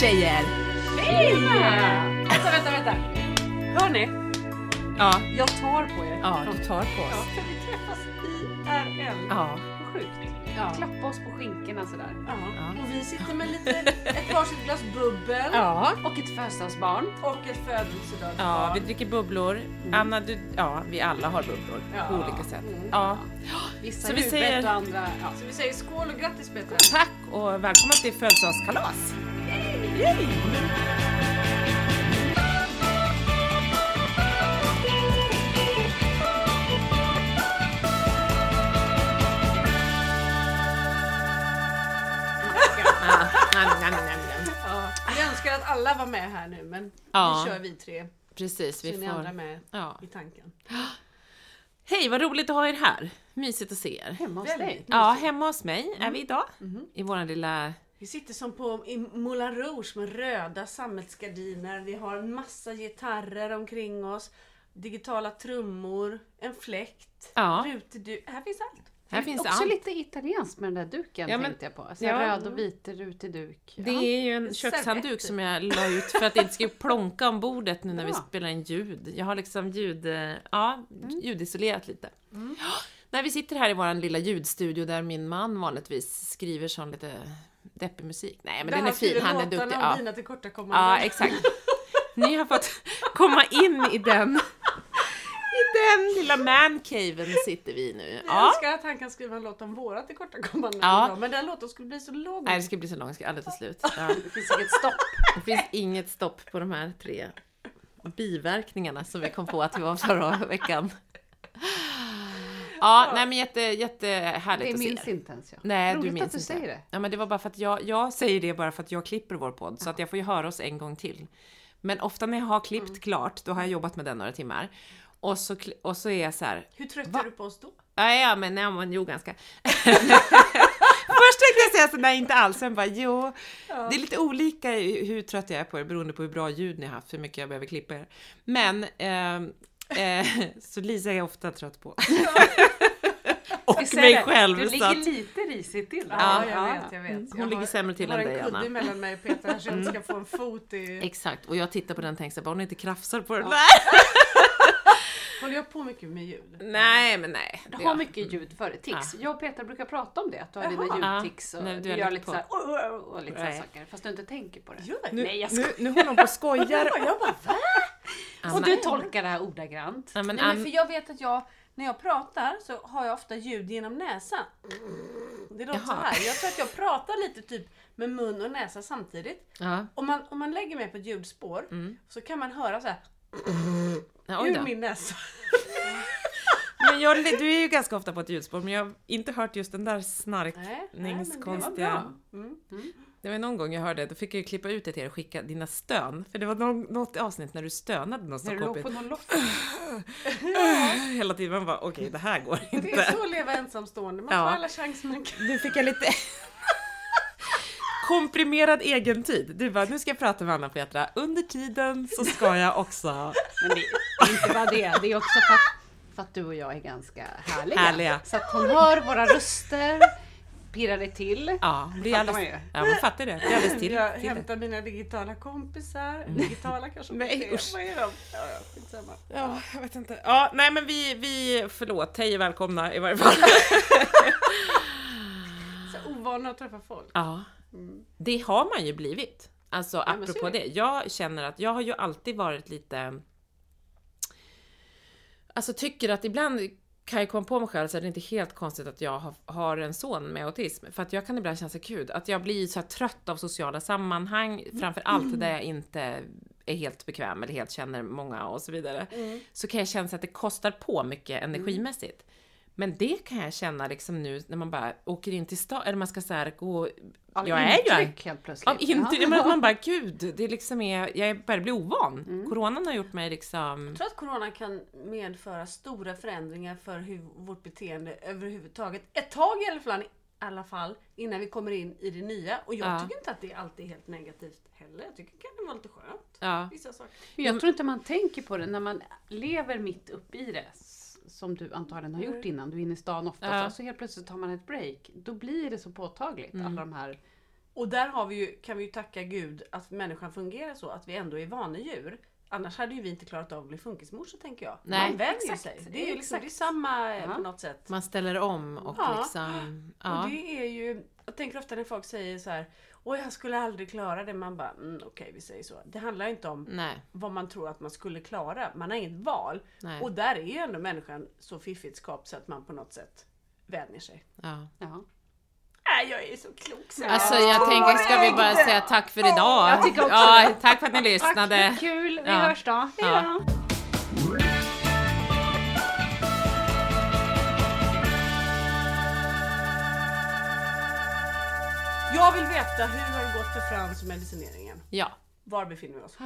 Tjejer! Hej! Vänta, vänta, vänta. Hör ni? Ja, Jag tar på er. ja du tar på Ja, oss. för vi träffas IRL. Ja, Sjukt. Ja. Klappa oss på skinkorna sådär. Ja. Ja. Och vi sitter med lite, ett varsitt glas bubbel ja. Och ett födelsedagsbarn. och ett födelsedagsbarn. Ja, vi dricker bubblor. Anna, du, ja, vi alla har bubblor Ja. på olika sätt. Mm. Ja. Vissa Så vi säger- och andra... Ja. Så vi säger skål och grattis Petra. Tack och välkomna till födelsedagskalas! Yay! Ja. Önskar att alla var med här nu men Ja. vi kör vi tre. Precis, Så är vi ni andra får... med Ja. i tanken. Hej, vad roligt att ha er här! Mysigt att se er. Hemma hos Väldigt dig. Ja, hemma hos mig är vi idag. I våran lilla... Vi sitter som på i Moulin Rouge med röda sammetsgardiner. Vi har en massa gitarrer omkring oss. Digitala trummor, en fläkt, Ja. ruteduk. Här finns allt. Här finns Också allt. lite italienskt med den där duken Ja, men- tänkte jag på. Så ja. Röd och vit rutig duk. Det är ju en kökshandduk som jag la ut för att det inte ska plonka om bordet nu när vi Bra. spelar in ljud. Jag har liksom ljud, eh, ja, ljudisolerat lite. Ja, När vi sitter här i vår lilla ljudstudio där min man vanligtvis skriver sån lite deppig musik. Nej men Där den är fin, han är duktig. Ja. dina ja, exakt. Ni har fått komma in i den, i den lilla mancaven sitter vi nu. Jag Ja. älskar att han kan skriva en låt om våra tillkortakommanden Ja. idag, Men den låten skulle bli så lång. Nej, det ska bli så långt, det ska aldrig ta slut. Ja. Det finns inget stopp. Det finns inget stopp på de här tre biverkningarna som vi kom på att vi var förra veckan. Ja, nej men jätte, jättehärligt Det att se minns er. inte ens jag. Nej, Roligt du minns att du inte. säger det. Ja, men det var bara för att jag, jag säger det bara för att jag klipper vår podd, så att jag får ju höra oss en gång till. Men ofta när jag har klippt Mm. klart, då har jag jobbat med den några timmar. Och så, och så är jag så här, Hur trött Va? är du på oss då? Ja, ja men, ja, men jo ganska. Först tänkte jag säga så nej inte alls, sen bara jo. Det är lite olika hur trött jag är på er beroende på hur bra ljud ni har haft, hur mycket jag behöver klippa er. Men, ehm, eh, så Lisa är jag ofta trött på. Och mig det, själv. Du ligger att, lite risigt till. Ja, Ja. jag vet, jag vet. hon jag ligger sämre till jag än har dig, en kudde Anna. mellan mig och Peter så jag inte ska få en fot i... exakt, och jag tittar på den och tänker så här, bara hon inte krafsar på den där. Håller jag på mycket med ljud? Nej, men nej. Du Det- har mycket ljud före tics. Jag och Peter brukar prata om det, att du har dina ljudtics och Ja, när du gör lite såhär "Åh, åh", och lite sådana Nej. saker. Fast du inte tänker på det. Jag? Nu, Nej, jag nu, skojar. nu håller hon på och skojar. Jag bara va? Och du tolkar det här ordagrant. Ja, men Nej, men för jag vet att jag, när jag pratar så har jag ofta ljud genom näsan. Det låter så Jaha. här. Jag tror att jag pratar lite typ med mun och näsa samtidigt. ja. Om man, om man lägger mig på ett ljudspår Mm. så kan man höra så här. Ja, ur min näsa. Men jag, du är ju ganska ofta på ett ljudspår, men jag har inte hört just den där Nej, nej, men det var snarkningskonstiga... bra. Mm. Det var någon gång jag hörde, då fick jag ju klippa ut det till er och skicka dina stön. För det var någon, något avsnitt när du stönade någon När du låg på någon loft. Hela tiden. Man bara, okej det här går Det är inte. så att leva ensamstående. Man Ja. tar alla chanser man kan. Nu fick jag lite komprimerad egentid. Du bara, nu ska jag prata med Anna Petra. Under tiden så ska jag också Men det är inte bara det. Det är också för att, för att du och jag är ganska härliga. Härliga. Så att hon hör våra röster, pirrar det till. Ja, det Fattar alldeles, man ju. ja, man fattar det. Det är alldeles till. jag till det. hämtar mina digitala kompisar. Digitala kanske Nej, usch. Vad är de? Ja, ja. Ja, jag vet inte. Ja, nej men vi, vi, förlåt, hej och välkomna i varje fall. Så ovana att träffa folk. Ja, det har man ju blivit. Alltså så apropå det. det. Jag känner att jag har ju alltid varit lite... Alltså tycker att ibland kan jag komma på mig själv så är det inte helt konstigt att jag har, har en son med autism. För att jag kan ibland känna så gud, att jag blir så trött av sociala sammanhang, framför allt där jag inte är helt bekväm eller helt känner många och så vidare. Så kan jag känna att det kostar på mycket energimässigt. Men det kan jag känna liksom nu när man bara åker in till stan, eller man ska så här gå... Av jag är ju intryck helt plötsligt. av intryck, Ja. men att man bara gud, det liksom är, jag börjar bli ovan. Mm. Coronan har gjort mig liksom... Jag tror att corona kan medföra stora förändringar för hur vårt beteende överhuvudtaget. Ett tag i alla fall, i alla fall innan vi kommer in i det nya. Och jag Ja. tycker inte att det alltid är helt negativt heller. Jag tycker det kan vara lite skönt. Ja. Vissa saker. Men Jag tror inte man tänker på det när man lever mitt uppe i det. Som du antagligen har gjort innan. Du är inne i stan ofta. Ja. Så, så helt plötsligt tar man ett break. Då blir det så påtagligt. Mm. Alla de här. Och där har vi ju, kan vi ju tacka Gud att människan fungerar så att vi ändå är vanedjur. Annars hade ju vi inte klarat av att bli funkismorsor tänker jag. Nej. Man vänjer Exakt, sig. Det är ju liksom, det är exakt. samma eh, Ja. på något sätt. Man ställer om och Ja. liksom... Och Ja. det är ju, jag tänker ofta när folk säger så här, Åh jag skulle aldrig klara det. Man bara, mm, okej vi säger så. Det handlar inte om Nej, vad man tror att man skulle klara. Man har inget val. nej. Och där är ju ändå människan så fiffigt skapt så att man på något sätt vänjer sig. Ja. Ja. Nej, jag är så klok så. Alltså jag tänker, ska vi bara säga tack för idag? Jag tycker också ja, tack för att ni lyssnade. Tack, kul. Vi Ja. hörs då. Hej Ja. Jag vill veta, hur har det gått för Frans och medicineringen? Ja. Var befinner vi oss? Ah,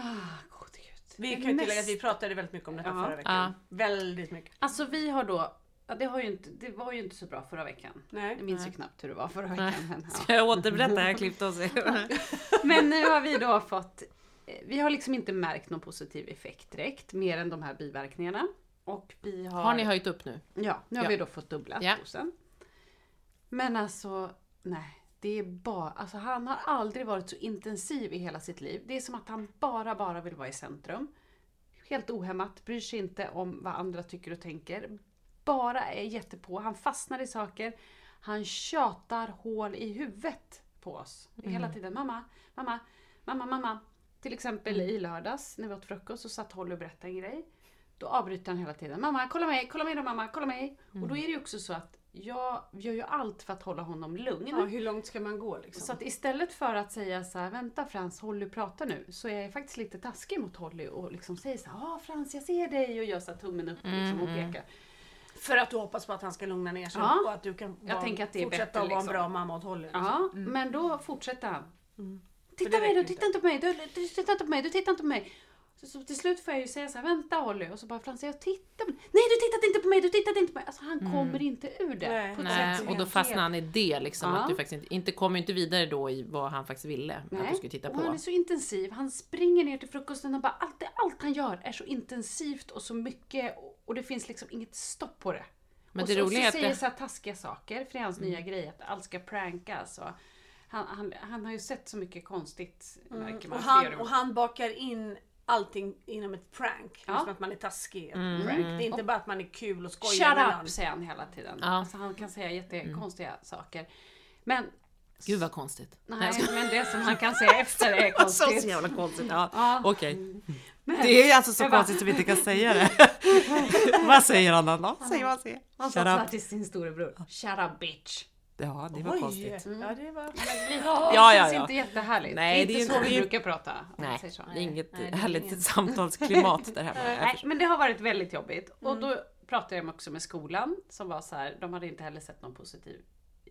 gode Gud. Vi kan ju tillägga att vi pratade väldigt mycket om detta Ja. förra veckan. Väldigt mycket. Alltså vi har då, ja, det, har ju inte, det var ju inte så bra förra veckan. Nej. Jag minns ju knappt hur det var förra veckan. Men, ja. Ska jag återberätta? Jag klippte oss. men nu har vi då fått, eh, vi har liksom inte märkt någon positiv effekt direkt, mer än de här biverkningarna. Och vi har, Har ni höjt upp nu? Ja, nu har Ja. vi då fått dubbla Ja. dosen. Men alltså, nej. Det är bara, alltså han har aldrig varit så intensiv i hela sitt liv. Det är som att han bara, bara vill vara i centrum. Helt ohämmat, bryr sig inte om vad andra tycker och tänker. Bara är jättepå, han fastnar i saker. Han tjatar hål i huvudet på oss. Hela tiden. Mamma, mamma, mamma, mamma. Till exempel i lördags när vi åt frukost så satt Holly och berättade en grej. Då avbryter han hela tiden. Mamma, kolla mig, kolla mig då mamma, kolla mig. Och då är det ju också så att jag gör ju allt för att hålla honom lugn. Ja, hur långt ska man gå liksom? Så att istället för att säga så här, vänta Frans, Holly pratar nu. Så är jag faktiskt lite taskig mot Holly och liksom säger så här, ja Frans jag ser dig och gör så här tummen upp liksom, och pekar. För att du hoppas på att han ska lugna ner sig Ja. och att du kan Jag vara, tänker att det är fortsätta bättre, att vara en liksom. bra mamma åt Holly. Liksom. Ja, men då fortsätter han. Titta För på mig, du tittar inte på mig, du tittar inte på mig, du tittar inte på mig. Så, så till slut får jag ju säga så här, vänta Holly. Och så bara Frans, jag tittar på. Nej du tittade inte på mig, du tittade inte på mig. Alltså han kommer inte ur det. Nej. Nej, och då fastnar han i det liksom. Ja. Att du faktiskt inte, inte kommer inte vidare då i vad han faktiskt ville att du skulle titta och han på. är så intensiv. Han springer ner till frukosten och bara allt, allt han gör är så intensivt och så mycket och, och det finns liksom inget stopp på det. Men och det så, roliga är att så säger det- så här taskiga saker, för det är hans nya grej att allt ska prankas. Och han, han, han har ju sett så mycket konstigt märker man. Och, han, och han bakar in allting inom ett prank. Ja. Som att man är taskig. Ett prank. Det är inte bara att man är kul och skojar Shut up säger han hela tiden. Ja. Alltså, han kan säga jättekonstiga saker. Men, Gud vad konstigt. nej, men det som han kan säga efter är konstigt. så jävla konstigt. Ja, Ja. okej. Det är alltså så konstigt som vi inte kan säga det. vad säger han då? Säg vad han säger. Han sa till sin storebror. Shut up bitch. Ja, det var Oj! konstigt. Ja, det var... Det Ja, ja, känns ja. inte jättehärligt. Nej, det är det är inte så inte- vi det brukar prata. Nej, det är inget Nej, det är härligt inget. samtalsklimat där hemma. Nej, men det har varit väldigt jobbigt. Och då pratade jag också med skolan som var så här, de hade inte heller sett någon positiv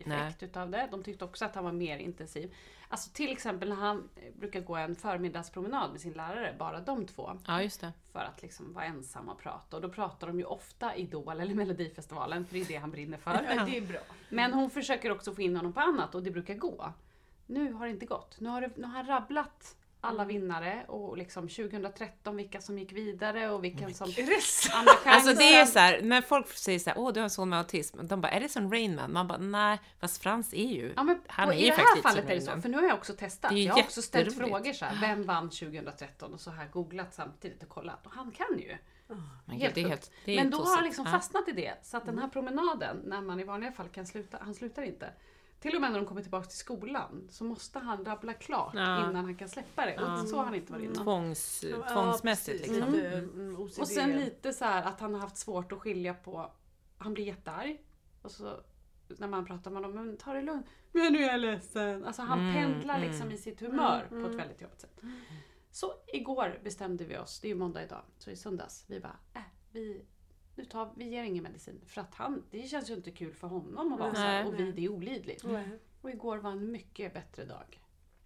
effekt utav det. De tyckte också att han var mer intensiv. Alltså till exempel när han brukar gå en förmiddagspromenad med sin lärare, bara de två. Ja, just det. För att liksom vara ensam och prata. Och då pratar de ju ofta Idol eller Melodifestivalen, för det är det han brinner för. Ja, det är bra. Men hon försöker också få in honom på annat och det brukar gå. Nu har det inte gått. Nu har, det, nu har han rabblat alla vinnare och liksom 2013 vilka som gick vidare och vilken som... Det sant? Andra Alltså det är så här, när folk säger så här, åh du har en son med autism, de bara, är det som Rain Man? Bara, nej, fast Frans är ju, Ja, men han är I ju det faktiskt här lite fallet som är det så, för nu har jag också testat. Det Jag har också ställt frågor så här, vem vann 2013? Och så har jag googlat samtidigt och kollat. Och han kan ju. Men, Helt det sjukt. helt, det Men då har han liksom fastnat i det. Så att den här promenaden, när man i vanliga fall kan sluta, han slutar inte. Till och med när de kommer tillbaka till skolan så måste han rabbla klart Ja. innan han kan släppa det. Och så har han inte varit innan. Tvångs, Ja, tvångsmässigt precis. liksom. Lite, mm, OCD. Och sen lite så här att han har haft svårt att skilja på, han blir jättearg. Och så när man pratar med honom, men ta det lugnt. Men nu är jag ledsen. Alltså han Mm, pendlar mm. liksom i sitt humör på ett väldigt jobbigt sätt. Så igår bestämde vi oss, det är ju måndag idag, så i söndags, vi bara, äh, vi, nu tar, vi ger ingen medicin. För att han, det känns ju inte kul för honom att vara så här, Nej. och vi, det är olidligt. Nej. Och igår var en mycket bättre dag.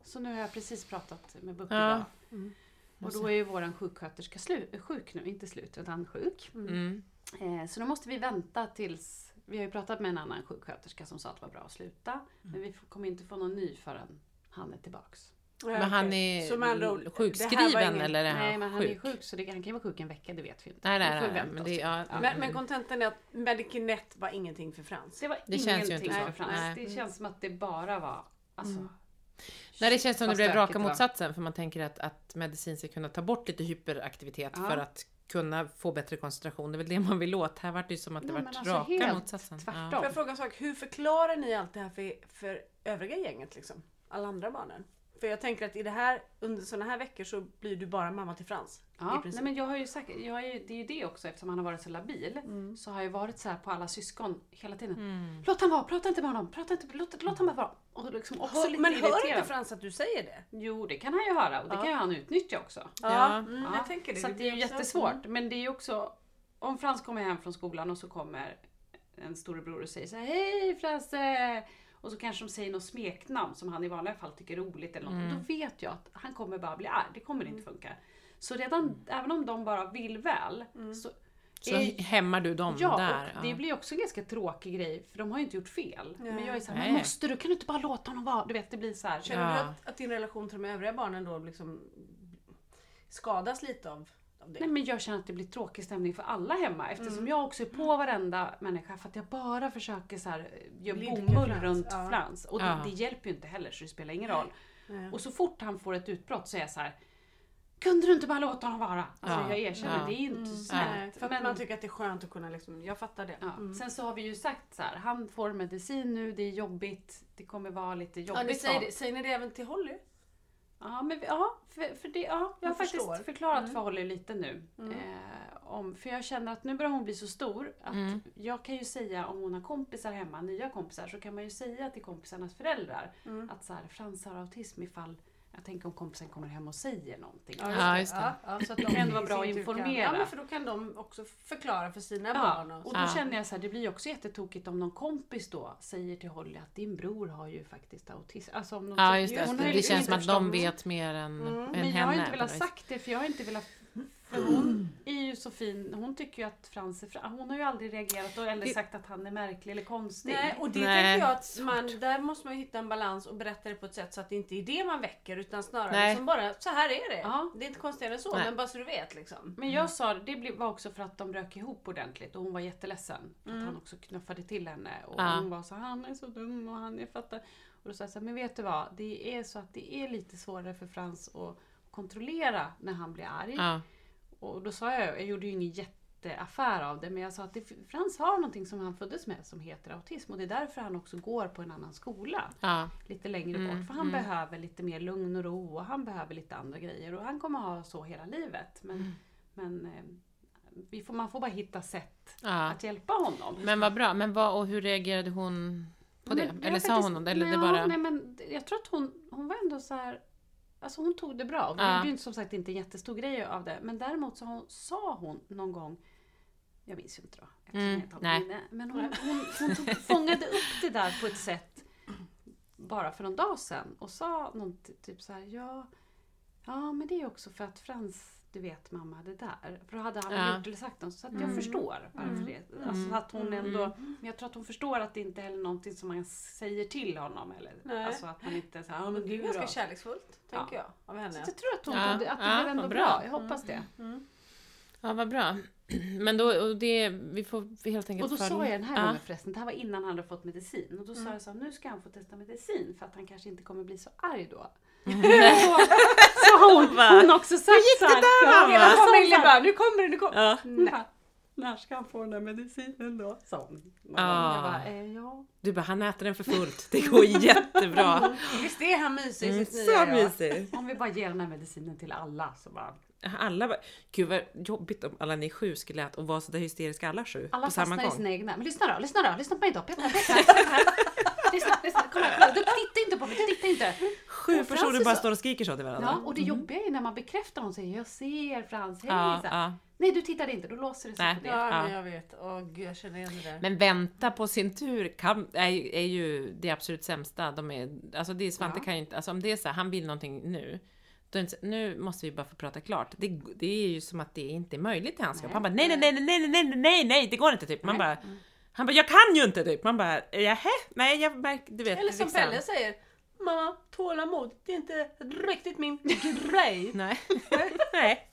Så nu har jag precis pratat med Buppe Ja. idag. Och då är ju våran sjuksköterska slu- sjuk nu, inte slut, utan sjuk. Mm. Eh, så då måste vi vänta tills... Vi har ju pratat med en annan sjuksköterska som sa att det var bra att sluta. Men vi får- kommer inte få någon ny förrän han är tillbaks. Ja, Men han andra ord, är var sjukskriven ingen- eller är han Nej, men han sjuk? är sjuk så det, han kan ju vara sjuk en vecka, det vet vi inte. Nej, nej, nej, men det, ja, Ja. Men, men kontentan är att Medikinet var ingenting för Frans. Det var Det känns ju ingenting inte så. för Frans. Nej. Det känns som att det bara var... Alltså, Nej, det känns som det blev raka motsatsen för man tänker att, att medicin ska kunna ta bort lite hyperaktivitet Ja. för att kunna få bättre koncentration. Det är väl det man vill åt. Här vart det ju som att det Nej, vart alltså raka motsatsen. tvärtom. Får jag fråga en sak? Hur förklarar ni allt det här för, för övriga gänget? Liksom? Alla andra barnen? För jag tänker att i det här, under sådana här veckor så blir du bara mamma till Frans. i Ja, princip. nej men jag har ju sagt, jag har ju, det är ju det också eftersom han har varit så labil. Mm. Så har jag varit så här på alla syskon hela tiden. Mm. Låt han vara, prata inte med honom, prata inte, låt, låt han bara vara. Och liksom också Hör, lite men hör irriterad. inte Frans att du säger det? Jo, det kan han ju höra och det Ja. kan ju han utnyttja också. Ja. mm, Ja, jag tänker det. Så att det är ju jättesvårt. Men det är ju också, om Frans kommer hem från skolan och så kommer en storebror och säger så här, Hej Frasse! Och så kanske de säger något smeknamn som han i vanliga fall tycker är roligt eller något. Mm. Och då vet jag att han kommer bara bli arg. Det kommer inte funka. Så redan, även om de bara vill väl, så Så är- hämmar du dem Ja, där. och det blir också en ganska tråkig grej för de har ju inte gjort fel. Nej. Men jag är såhär, måste du? Kan du inte bara låta honom vara? Du vet, det blir så här. Känner Ja. du att, att din relation till de övriga barnen då liksom skadas lite av? Nej men jag känner att det blir tråkig stämning för alla hemma eftersom Mm. jag också är på varenda människa för att jag bara försöker så här, göra Blidka bomull Frans, runt ja. Frans. Och det, Ja. det hjälper ju inte heller så det spelar ingen roll. Nej. Och så fort han får ett utbrott så är jag så här. Kunde du inte bara låta honom vara? Alltså Ja. jag erkänner, Ja. det är inte Mm, snällt. nej, för att Men- man tycker att det är skönt att kunna liksom, jag fattar det. Ja. Mm. Sen så har vi ju sagt så här, han får medicin nu, det är jobbigt, det kommer vara lite jobbigt. Ja, ni säger, det, säger ni det även till Holly? Ja, men ja, för, för det, ja, jag har Jag faktiskt förstår. förklarat Mm. för Holly lite nu. Mm. Eh, om, för jag känner att nu börjar hon bli så stor att Mm. jag kan ju säga om hon har kompisar hemma, nya kompisar, så kan man ju säga till kompisarnas föräldrar Mm. att så här, Frans har autism ifall jag tänker om kompisen kommer hem och säger någonting. Ja, just det. Ja, så att de i vara bra att tur kan- informera. Ja, men för då kan de också förklara för sina Ja, barn. Och och då Ja. känner jag så här, det blir också jättetokigt om någon kompis då säger till Holly att din bror har ju faktiskt autism. Alltså om någon Ja, säger- just det. Hon Det, det känns som att de vet mer än, Mm. än Men jag henne. har inte velat sagt det för jag har inte velat för hon är ju så fin. Hon tycker ju att Frans är fra- Hon har ju aldrig reagerat och eller sagt att han är märklig eller konstig. Nej, och det Nej. tänker jag att man, där måste man ju hitta en balans och berätta det på ett sätt så att det inte är det man väcker utan snarare Nej. liksom bara så här är det. Ja. Det är inte konstigare än så Nej. men bara så du vet liksom. Men jag sa det blev- var också för att de rök ihop ordentligt och hon var jätteledsen. För att han också knuffade till henne. Och Ja. hon var så han är så dum och han är fattar. Och då sa jag så här, men vet du vad? Det är så att det är lite svårare för Frans att kontrollera när han blir arg. Ja. Och då sa jag, jag gjorde ju ingen jätteaffär av det, men jag sa att det, Frans har någonting som han föddes med som heter autism och det är därför han också går på en annan skola. Ja. Lite längre Mm, bort, för han mm. behöver lite mer lugn och ro och han behöver lite andra grejer och han kommer ha så hela livet. Men, Mm. men eh, vi får, man får bara hitta sätt Ja. att hjälpa honom. Men vad bra. Men vad, och hur reagerade hon på det? Men jag Eller sa hon något? Eller det ja, bara... Nej men jag tror att hon, hon var ändå så här. Alltså hon tog det bra. Det Ja. gjorde ju som sagt inte en jättestor grej av det. Men däremot så hon, sa hon någon gång. Jag minns ju inte då. eftersom Mm, jag inte har minne, Men hon, hon, hon tog, fångade upp det där på ett sätt. Bara för någon dag sedan. Och sa något typ så här. Ja, ja men det är också för att Frans du vet mamma det där. För då hade han Ja. gjort eller sagt något. Så att jag förstår varför det. Alltså Mm. att hon ändå, men jag tror att hon förstår att det inte är någonting som man säger till honom. Eller, Nej. alltså att man inte säger, ja men det är ganska då. kärleksfullt, tänker jag, av Så henne. jag tror att, hon, Ja, att det ja, blev ändå bra. bra. Jag hoppas det. Ja, vad bra. Men då, och det, vi får helt enkelt Och då sa jag den här Ja. gången förresten, det här var innan han hade fått medicin. Och då sa jag så här, nu ska han få testa medicin för att han kanske inte kommer bli så arg då. så har hon, hon också sagt gick det där, ja, mamma? hela familjen bara, nu kommer det, nu kommer Ja. Hon bara, när ska han få den där medicinen då? Sa hon. Ah. Bara, eh, ja. Du bara, han äter den för fullt. Det går jättebra. Visst är han mysig Mm, sitt så mysigt. Om vi bara ger den här medicinen till alla så bara. Alla bara, gud vad jobbigt om alla ni sju skulle äta och vara sådär hysteriska alla sju Alla på samma fastnar i gång. sina egna. Men lyssna då, lyssna då, lyssna på mig då. Petra, Petra lyssna, lyssna, kolla, kolla. Du tittar inte på mig, du tittar inte. Sju personer bara står och skriker så till varandra. Ja, och det mm. jobbiga är när man bekräftar någon och säger jag ser Frans, hej ja, ja. Nej, du tittade inte, då låser det sig Nej, på det. Ja, ja. jag vet. Åh gud, jag känner igen det där. Men vänta på sin tur kan, är, är ju det absolut sämsta. De är, alltså det är, Svante ja. kan ju inte, alltså om det är så här, han vill någonting nu. Nu måste vi bara få prata klart. Det, det är ju som att det inte är möjligt i hans kropp. Han bara nej, nej, nej, nej, nej, nej, nej, nej, nej, det går inte typ. Man nej. bara mm han bara jag kan ju inte typ. Man bara jaha, nej jag märker, du vet. Eller som liksom. Pelle säger, mamma, tålamod, det är inte riktigt min grej. Nej. nej.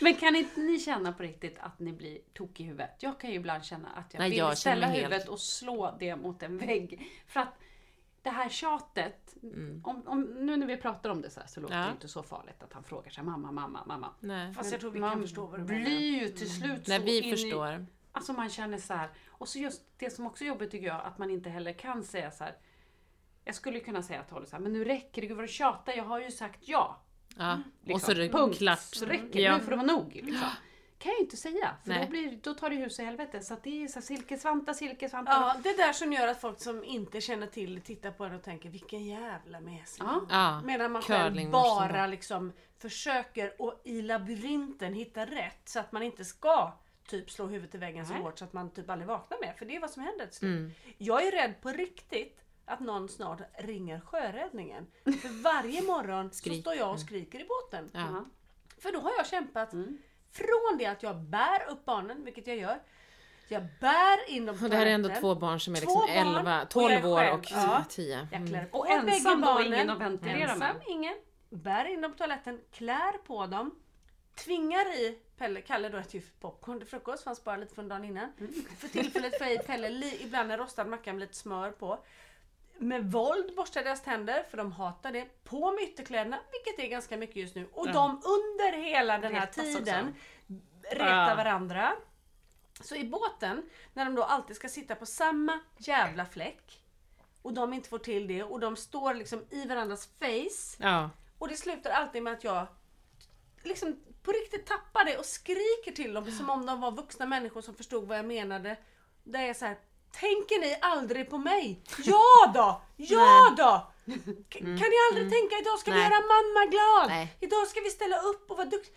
Men kan inte ni känna på riktigt att ni blir tok i huvudet? Jag kan ju ibland känna att jag Nej, vill jag ställa huvudet helt- och slå det mot en vägg. För att det här tjatet, Mm. om, om, nu när vi pratar om det så här så låter Ja. det inte så farligt att han frågar sig mamma, mamma, mamma. nej. Fast jag tror vi kan förstå vad du blir menar. ju till slut När så vi in i- förstår. Alltså man känner så här. Och så just det som också är jobbigt tycker jag, att man inte heller kan säga så här. Jag skulle kunna säga till Holly så här, men nu räcker det, gud vad du tjatar, jag har ju sagt ja. Ja. Liksom. Och så är det Punkt. klart. Så räcker det, Ja. nu får det vara nog. Liksom. Kan jag ju inte säga, för Nej. då, blir, då tar det hus i helvete. Så att det är så här, silkesvantar, silkesvantar. Ja, det där som gör att folk som inte känner till tittar på en och tänker vilken jävla mesing. Ja. Ja. Medan man själv bara liksom försöker och i labyrinten hitta rätt så att man inte ska typ slå huvudet i väggen så Nej. hårt så att man typ aldrig vaknar mer. För det är vad som händer till slut. Mm. Jag är rädd på riktigt att någon snart ringer sjöräddningen. För varje morgon så står jag och skriker i båten. Ja. Ja. För då har jag kämpat Mm. från det att jag bär upp barnen, vilket jag gör. Jag bär in dem på Och det här är ändå två barn som är Två liksom barn, 11, och jag 12 är år och Ja. 10. Jag Mm. Och bägge ensam då, ingen att ventilera ensam, med. ingen. Bär in dem på toaletten, klär på dem. Tvingar i Pelle, Kalle då äter ju popcorn till frukost, fanns bara lite från dagen innan. För tillfället får jag i Pelle li, ibland en rostad macka med lite smör på. Med våld borstar deras tänder, för de hatar det. På med ytterkläderna, vilket är ganska mycket just nu. Och Ja. de under hela den här Retas också. tiden retar Ja. varandra. Så i båten, när de då alltid ska sitta på samma jävla fläck och de inte får till det och de står liksom i varandras face Ja. och det slutar alltid med att jag liksom på riktigt tappar det och skriker till dem som om de var vuxna människor som förstod vad jag menade. Där jag så här, tänker ni aldrig på mig? Ja då! Ja då! K- Kan ni aldrig tänka idag ska vi Mm. Nej. göra mamma glad? Nej. Idag ska vi ställa upp och vara duktiga.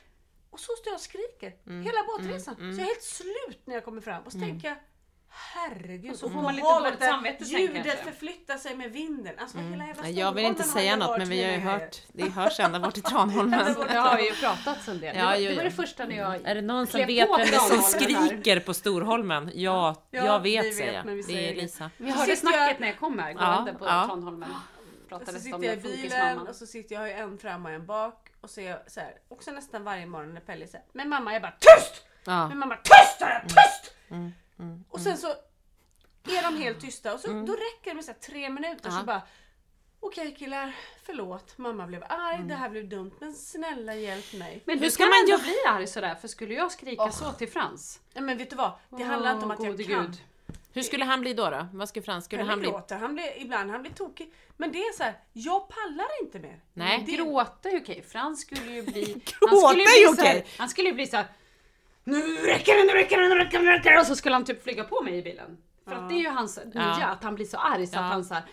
Och så står jag och skriker Mm. hela båtresan. Så jag är helt slut när jag kommer fram och så tänker jag Herregud, så får man lite dåligt samvete sen Ljudet förflyttar sig med vinden. Alltså hela jävla Jag vill inte säga något men vi har ju hört, det hörs ända bort i Tranholmen. Det har ju pratats en del. Ja, det, var, jo, det var jo. det första när jag... Är det någon som vet vem det som skriker på Storholmen? Ja, Ja, jag vi vet vet, säger jag. vi Det är. Lisa. Jag hörde snacket när jag kom här, Ja, på ja. Tranholmen. Och så Pratades sitter om jag i bilen och så sitter jag, en fram och en bak och så är jag så här, också nästan varje morgon när Pelle säger Men mamma, jag bara TYST! Men mamma, tyst jag! Tyst! Mm, mm, Och sen så är de helt tysta och så, då räcker det med så här tre minuter Ja. så bara Okej killar, förlåt, mamma blev arg, Mm. det här blev dumt men snälla hjälp mig. Men Hur ska man ändå bli arg sådär? För skulle jag skrika Åh. så till Frans? Nej men vet du vad, det handlar inte om att jag gode kan. Gud. Hur skulle han bli då? då? Vad skulle Frans, skulle Pelle han bli? gråter, han blir, ibland han blir tokig. Men det är så här, jag pallar inte mer. Nej. det, Gråta är okej. Frans skulle ju bli... Gråta skulle ju är bli så här- okej. Han skulle ju bli såhär... Nu räcker det, nu räcker det, nu räcker det, nu räcker det! Och så skulle han typ flyga på mig i bilen. För att det är ju hans nya, Ja. att han blir så arg så Ja. att han så här,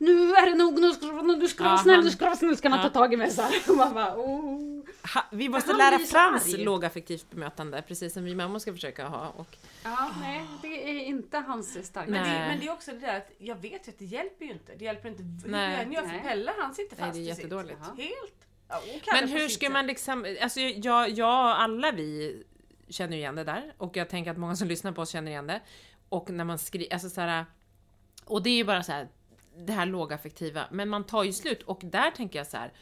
Nu är det nog, nu ska du vara- du ska vara Ja, snäll, han- du ska vara snäll, ska han Ja. ta tag i mig så här. Och man bara, oh. Ha, vi måste han lära Frans lågaffektivt bemötande, precis som vi mammor ska försöka ha. Och, Ja, nej, det är inte hans starka. Men det, Nej. men det är också det där att jag vet ju att det hjälper ju inte. Det hjälper inte hur Nej. jag än gör för Nej. Pelle han sitter Nej, fast det är i sitt. jättedåligt. Helt. Ja, Men hur sitt ska man liksom, alltså jag, jag och alla vi känner igen det där och jag tänker att många som lyssnar på oss känner igen det. Och när man skriver, alltså så här, och det är ju bara så här, det här lågaffektiva, men man tar ju slut och där tänker jag så här.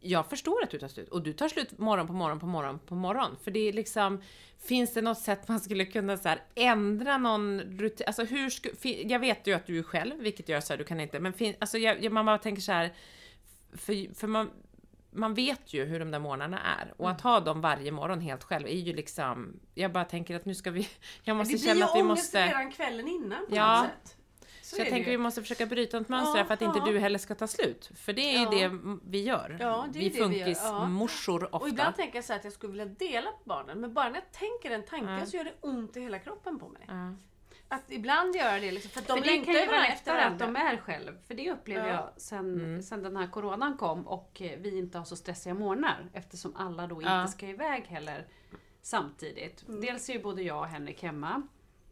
Jag förstår att du tar slut och du tar slut morgon på morgon på morgon på morgon. För det är liksom, finns det något sätt man skulle kunna så här, ändra någon rutin? Alltså hur sku, jag vet ju att du är själv, vilket gör så här, du kan inte, men fin, alltså jag, jag, man bara tänker så här, för, för man, man vet ju hur de där morgnarna är och att ha dem varje morgon helt själv är ju liksom, jag bara tänker att nu ska vi, jag måste det blir känna ju att vi måste, redan kvällen innan på Ja. något sätt. Så så jag det tänker ju. vi måste försöka bryta ett mönster Ja, för att inte ja. du heller ska ta slut. För det är ju Ja. det vi gör. Ja, det är vi det gör, ja. funkismorsor ofta. Och ibland tänker jag så här att jag skulle vilja dela på barnen men bara när jag tänker den tanken så gör det ont i hela kroppen på mig. Att ibland gör jag det liksom för att de För längtar ju ju vara varandra efter att de är själv. För det upplever Ja. jag sen, Mm. sen den här coronan kom och eh, vi inte har så stressiga morgnar. Eftersom alla då Ja. inte ska iväg heller samtidigt. Mm. Dels är ju både jag och Henrik hemma.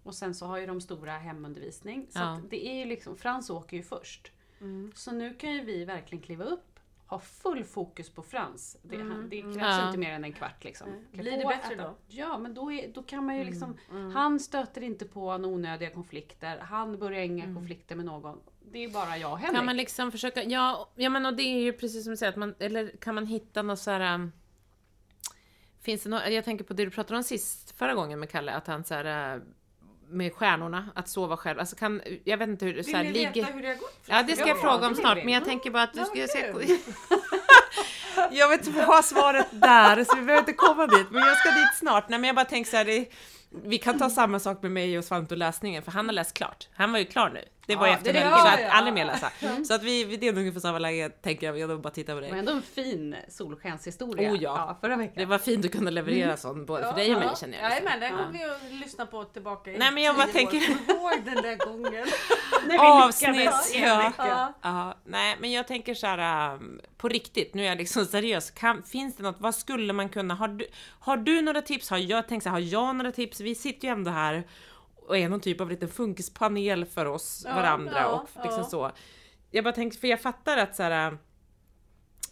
Och sen så har ju de stora hemundervisning. Så Ja. att det är ju liksom, Frans åker ju först. Mm. Så nu kan ju vi verkligen kliva upp, ha full fokus på Frans. Det, Mm. det krävs Ja. inte mer än en kvart liksom. Blir det bättre då? Ja, men då, är, då kan man ju liksom, Mm. han stöter inte på en onödiga konflikter, han börjar inga Mm. konflikter med någon. Det är bara jag och Henrik. Kan man liksom försöka, ja, ja men och det är ju precis som du säger, att man, eller kan man hitta något så här. um, Finns det något, jag tänker på det du pratade om sist, förra gången med Kalle, att han så här uh, med stjärnorna, att sova själv. Alltså kan, jag vet inte hur, så Vill här, ni ligger... veta hur det har gått? Ja, det ska Ja, jag fråga om vill snart, men jag tänker bara att du ska... Jag, jag vet inte ha svaret där, så vi behöver inte komma dit, men jag ska dit snart. Nej, men jag bara tänker så här, det, vi kan ta samma sak med mig och Svante och läsningen, för han har läst klart. Han var ju klar nu. Det var Ja, efter bra, så att ja. aldrig mer läsa. Så att vi, vi är nog ungefär samma läge, tänker jag, jag bara titta på dig. var ändå en fin solskenshistoria Oh, ja. förra veckan. Det var fint att kunna leverera sånt, både för dig och mig känner jag. Jajamän, den kommer vi att lyssna på tillbaka i Nej, men jag bara tänker- ihåg den där gången? Avsnitt! Ja, Ja. Ja. Ja, nej men jag tänker så här um, på riktigt, nu är jag liksom seriös. Kan, finns det något, vad skulle man kunna, har du, har du några tips? Har jag tänkt så här, har jag några tips? Vi sitter ju ändå här och är någon typ av liten funkispanel för oss Ja, varandra ja, och liksom ja. så. Jag bara tänkte, för jag fattar att så här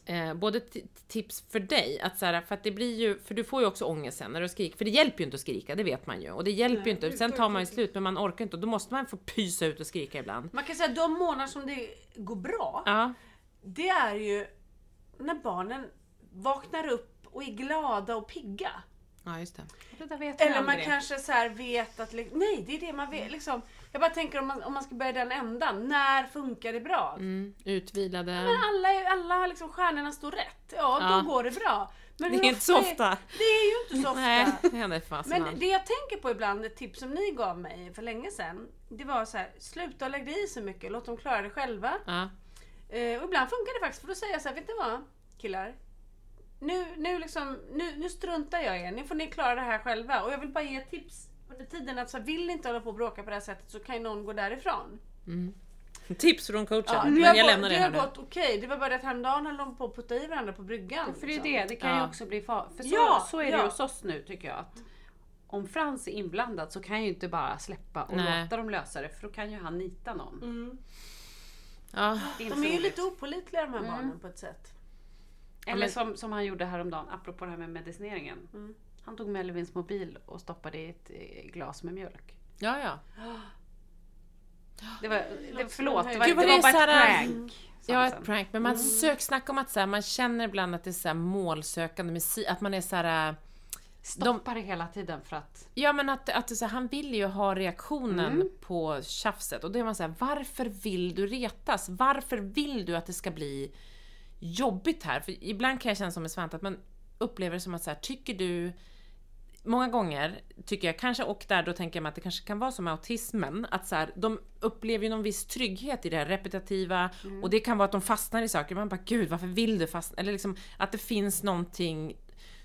Eh, både tips för dig, att så här, för att det blir ju, för du får ju också ångest sen när du skriker, för det hjälper ju inte att skrika, det vet man ju. Och det hjälper ju inte, sen tar man ju slut men man orkar inte och då måste man få pysa ut och skrika ibland. Man kan säga att de månader som det går bra, det är ju när barnen vaknar upp och är glada och pigga. Ja just det. Det där vet jag Eller man aldrig. kanske så här vet att, nej det är det man vet. Liksom. Jag bara tänker om man, om man ska börja den ändan, när funkar det bra? Mm, utvilade. Men alla, är- alla liksom, stjärnorna står rätt, ja, Ja. då går det bra. Men Det är inte så ofta. Det är ju inte så ofta. Nej, det händer. Men det jag tänker på ibland, ett tips som ni gav mig för länge sedan. Det var så här, sluta lägga dig i så mycket, låt dem klara det själva. Ja, Eh, och ibland funkar det faktiskt, för då säger jag så här, vet ni vad killar? Nu, nu, liksom, nu, nu struntar jag i er, nu får ni klara det här själva. Och jag vill bara ge ett tips under tiden att så här, vill ni inte hålla på och bråka på det här sättet så kan ju någon gå därifrån. Tips från coachen, Ja, men det har, jag gått- lämnar det det här har nu. gått okej, det var bara det att häromdagen höll de på att putta i varandra på bryggan. För det är liksom. det, det kan ju Ja. också bli far. För så, Ja, så är det ja. ju hos oss nu tycker jag. Att om Frans är inblandad så kan jag ju inte bara släppa och Nej. låta dem lösa det för då kan ju han nita någon. Mm. Ja, Det är De är ju lite opålitliga de här Mm. barnen på ett sätt. Eller men- som, som han gjorde häromdagen, apropå det här med medicineringen. Mm. Han tog Melvins mobil och stoppade i ett eh, glas med mjölk. ja, ja. Det var, det, förlåt, det var, Gud, det var bara ett prank. Ja, ett prank. Men man sök, snacka om att så här, man känner ibland att det är så här målsökande att man är så här. äh, Stoppar det hela tiden för att... Ja men att, att så här, han vill ju ha reaktionen Mm. på tjafset och då är man så här, varför vill du retas? Varför vill du att det ska bli jobbigt här? För ibland kan jag känna som med Svante att man upplever det som att så här, tycker du Många gånger tycker jag kanske, och där då tänker jag mig att det kanske kan vara som med autismen, att så här, de upplever ju någon viss trygghet i det här repetitiva och det kan vara att de fastnar i saker, man bara gud varför vill du fastna? Eller liksom att det finns någonting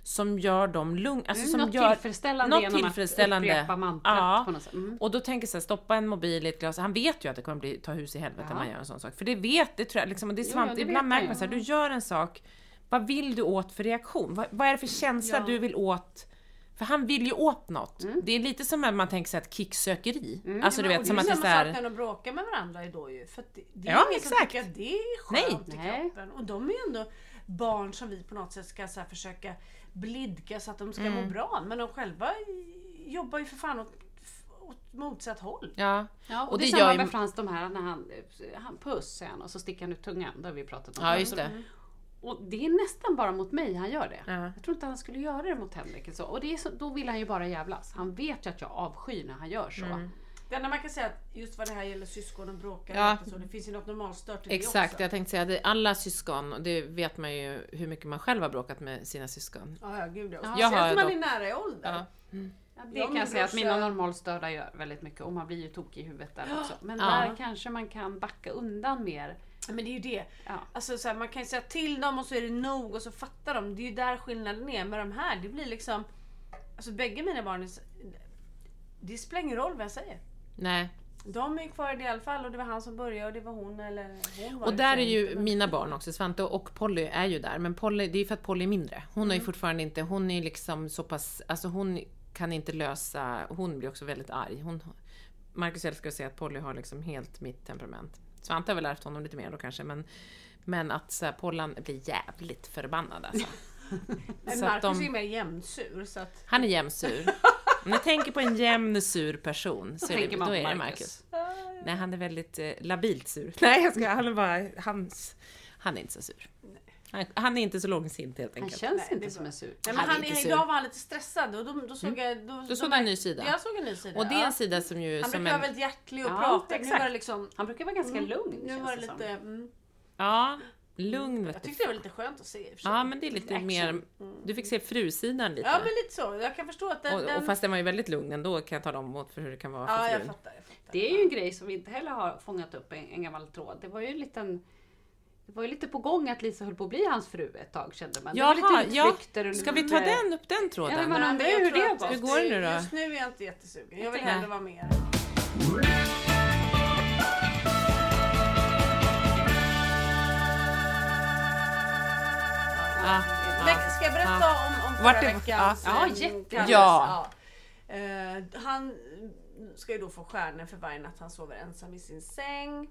som gör dem lugna. Alltså Mm, som något gör tillfredsställande något genom tillfredsställande. att upprepa mantrat Ja. på något sätt. Mm. Och då tänker jag så här, stoppa en mobil i ett glas. Han vet ju att det kommer bli, ta hus i helvete Ja. när man gör en sån sak. För det vet, det tror jag liksom. Och det är Jo, svant, ja, det ibland märker man så här, du gör en sak, vad vill du åt för reaktion? Vad, vad är det för känsla Ja. du vill åt? För han vill ju åt något. Mm. Det är lite som när man tänker sig ett kicksökeri. Alltså du Ja, vet, och som det att är det är samma sak när de bråkar med varandra då ju. För det, det är Ja, ingen som exakt. tycker att det är Nej. skönt i Nej. kroppen. Och de är ju ändå barn som vi på något sätt ska så försöka blidka så att de ska Mm. må bra. Men de själva jobbar ju för fan åt, åt motsatt håll. Ja. Ja, och, Och det, det är gör samma ju- med Frans de här när han, han puss och så sticker han ut tungan. Det har vi pratat om. ja, just det. Och det är nästan bara mot mig han gör det. Ja. Jag tror inte han skulle göra det mot Henrik. Så. Och det är så, då vill han ju bara jävlas. Han vet ju att jag avskyr när han gör så. Mm. Det enda man kan säga att just vad det här gäller syskon och bråkar Ja. och så, det finns ju något normalstört i det Exakt, också. jag tänkte säga det. Alla syskon, och det vet man ju hur mycket man själv har bråkat med sina syskon. Ja, ja, gud ja. Speciellt när man är nära i ålder. Ja. Ja, det Ja, kan jag säga att mina normalstörda gör väldigt mycket och man blir ju tokig i huvudet där också. Men Ja. där kanske man kan backa undan mer. Men det är ju det. Ja. Alltså, så här, man kan ju säga till dem och så är det nog och så fattar de. Det är ju där skillnaden är med de här. Det blir liksom... Alltså bägge mina barn, är det spelar ingen roll vad jag säger. Nej. De är kvar i det i alla fall och det var han som började och det var hon eller hon var Och där är ju mina barn också, Svante och Polly är ju där. Men Polly, det är ju för att Polly är mindre. Hon Mm. är ju fortfarande inte, hon är liksom så pass, alltså hon kan inte lösa, hon blir också väldigt arg. Hon, Marcus älskar att säga att Polly har liksom helt mitt temperament. Svante har väl ärvt honom lite mer då kanske, men, men att så här, Pollan blir jävligt förbannad alltså. Men Marcus de- är ju mer jämnsur så att... Han är jämnsur. Om ni tänker på en jämn sur person så är det, då är det Marcus. Marcus. Nej, han är väldigt eh, labilt sur. Nej, jag ska, han är bara, hans, han är inte så sur. Han, han är inte så långsint helt Han enkelt. känns Nej, inte som en sur. Nej, men Han är han, är, sur. idag var han lite stressad och då, då såg jag... Då, Då såg du en ny sida. Jag såg en ny sida. Och det är en sida som ju... Han som brukar en, vara väldigt hjärtlig och Ja, prata. Nu exakt. var det liksom... Han brukar vara ganska lugn Nu var det lite... Mm, Ja, lugn vet jag tyckte det var lite skönt att se i. Ja, men det är lite action. mer... Du fick se frusidan lite. Ja, men lite så. Jag kan förstå att den... och, den... och fast den var ju väldigt lugn ändå kan jag tala om för hur det kan vara Ja, för jag frun. fattar. Jag fattar. Det är ju en grej som vi inte heller har fångat upp en, en gammal tråd. Det var ju en liten det var ju lite på gång att Lisa höll på att bli hans fru ett tag kände man. Det var Jaha, lite ja. utflykter under- Ska vi ta den upp den tråden? Ja, men man undrar men jag hur det. Hur går det nu då? Just nu är jag inte jättesugen. Jag vill hellre vara med. Ja, ja. ska jag berätta om, om Vart förra veckans... ja. Ja? Ja. Ja. Eh, han ska ju då få stjärnor för varje natt han sover ensam i sin säng.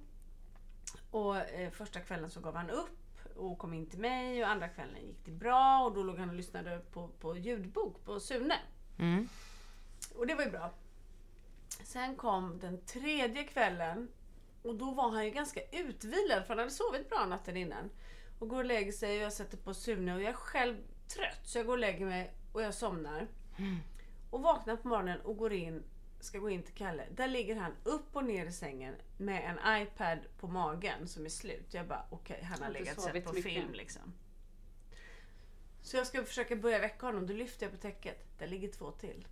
Och eh, första kvällen så gav han upp och kom in till mig och andra kvällen gick det bra och då låg han och lyssnade på, på ljudbok på Sune. Mm. Och det var ju bra. Sen kom den tredje kvällen och då var han ju ganska utvilad för han hade sovit bra natten innan. Och går och lägger sig och jag sätter på Sune och jag är själv trött så jag går och lägger mig och jag somnar. Och vaknar på morgonen och går in, ska gå in till Kalle. Där ligger han upp och ner i sängen med en iPad på magen som är slut. Jag bara okej, han har legat sett på mycket. film liksom. Så jag ska försöka börja väcka honom. Då lyfter jag på täcket. Där ligger två till.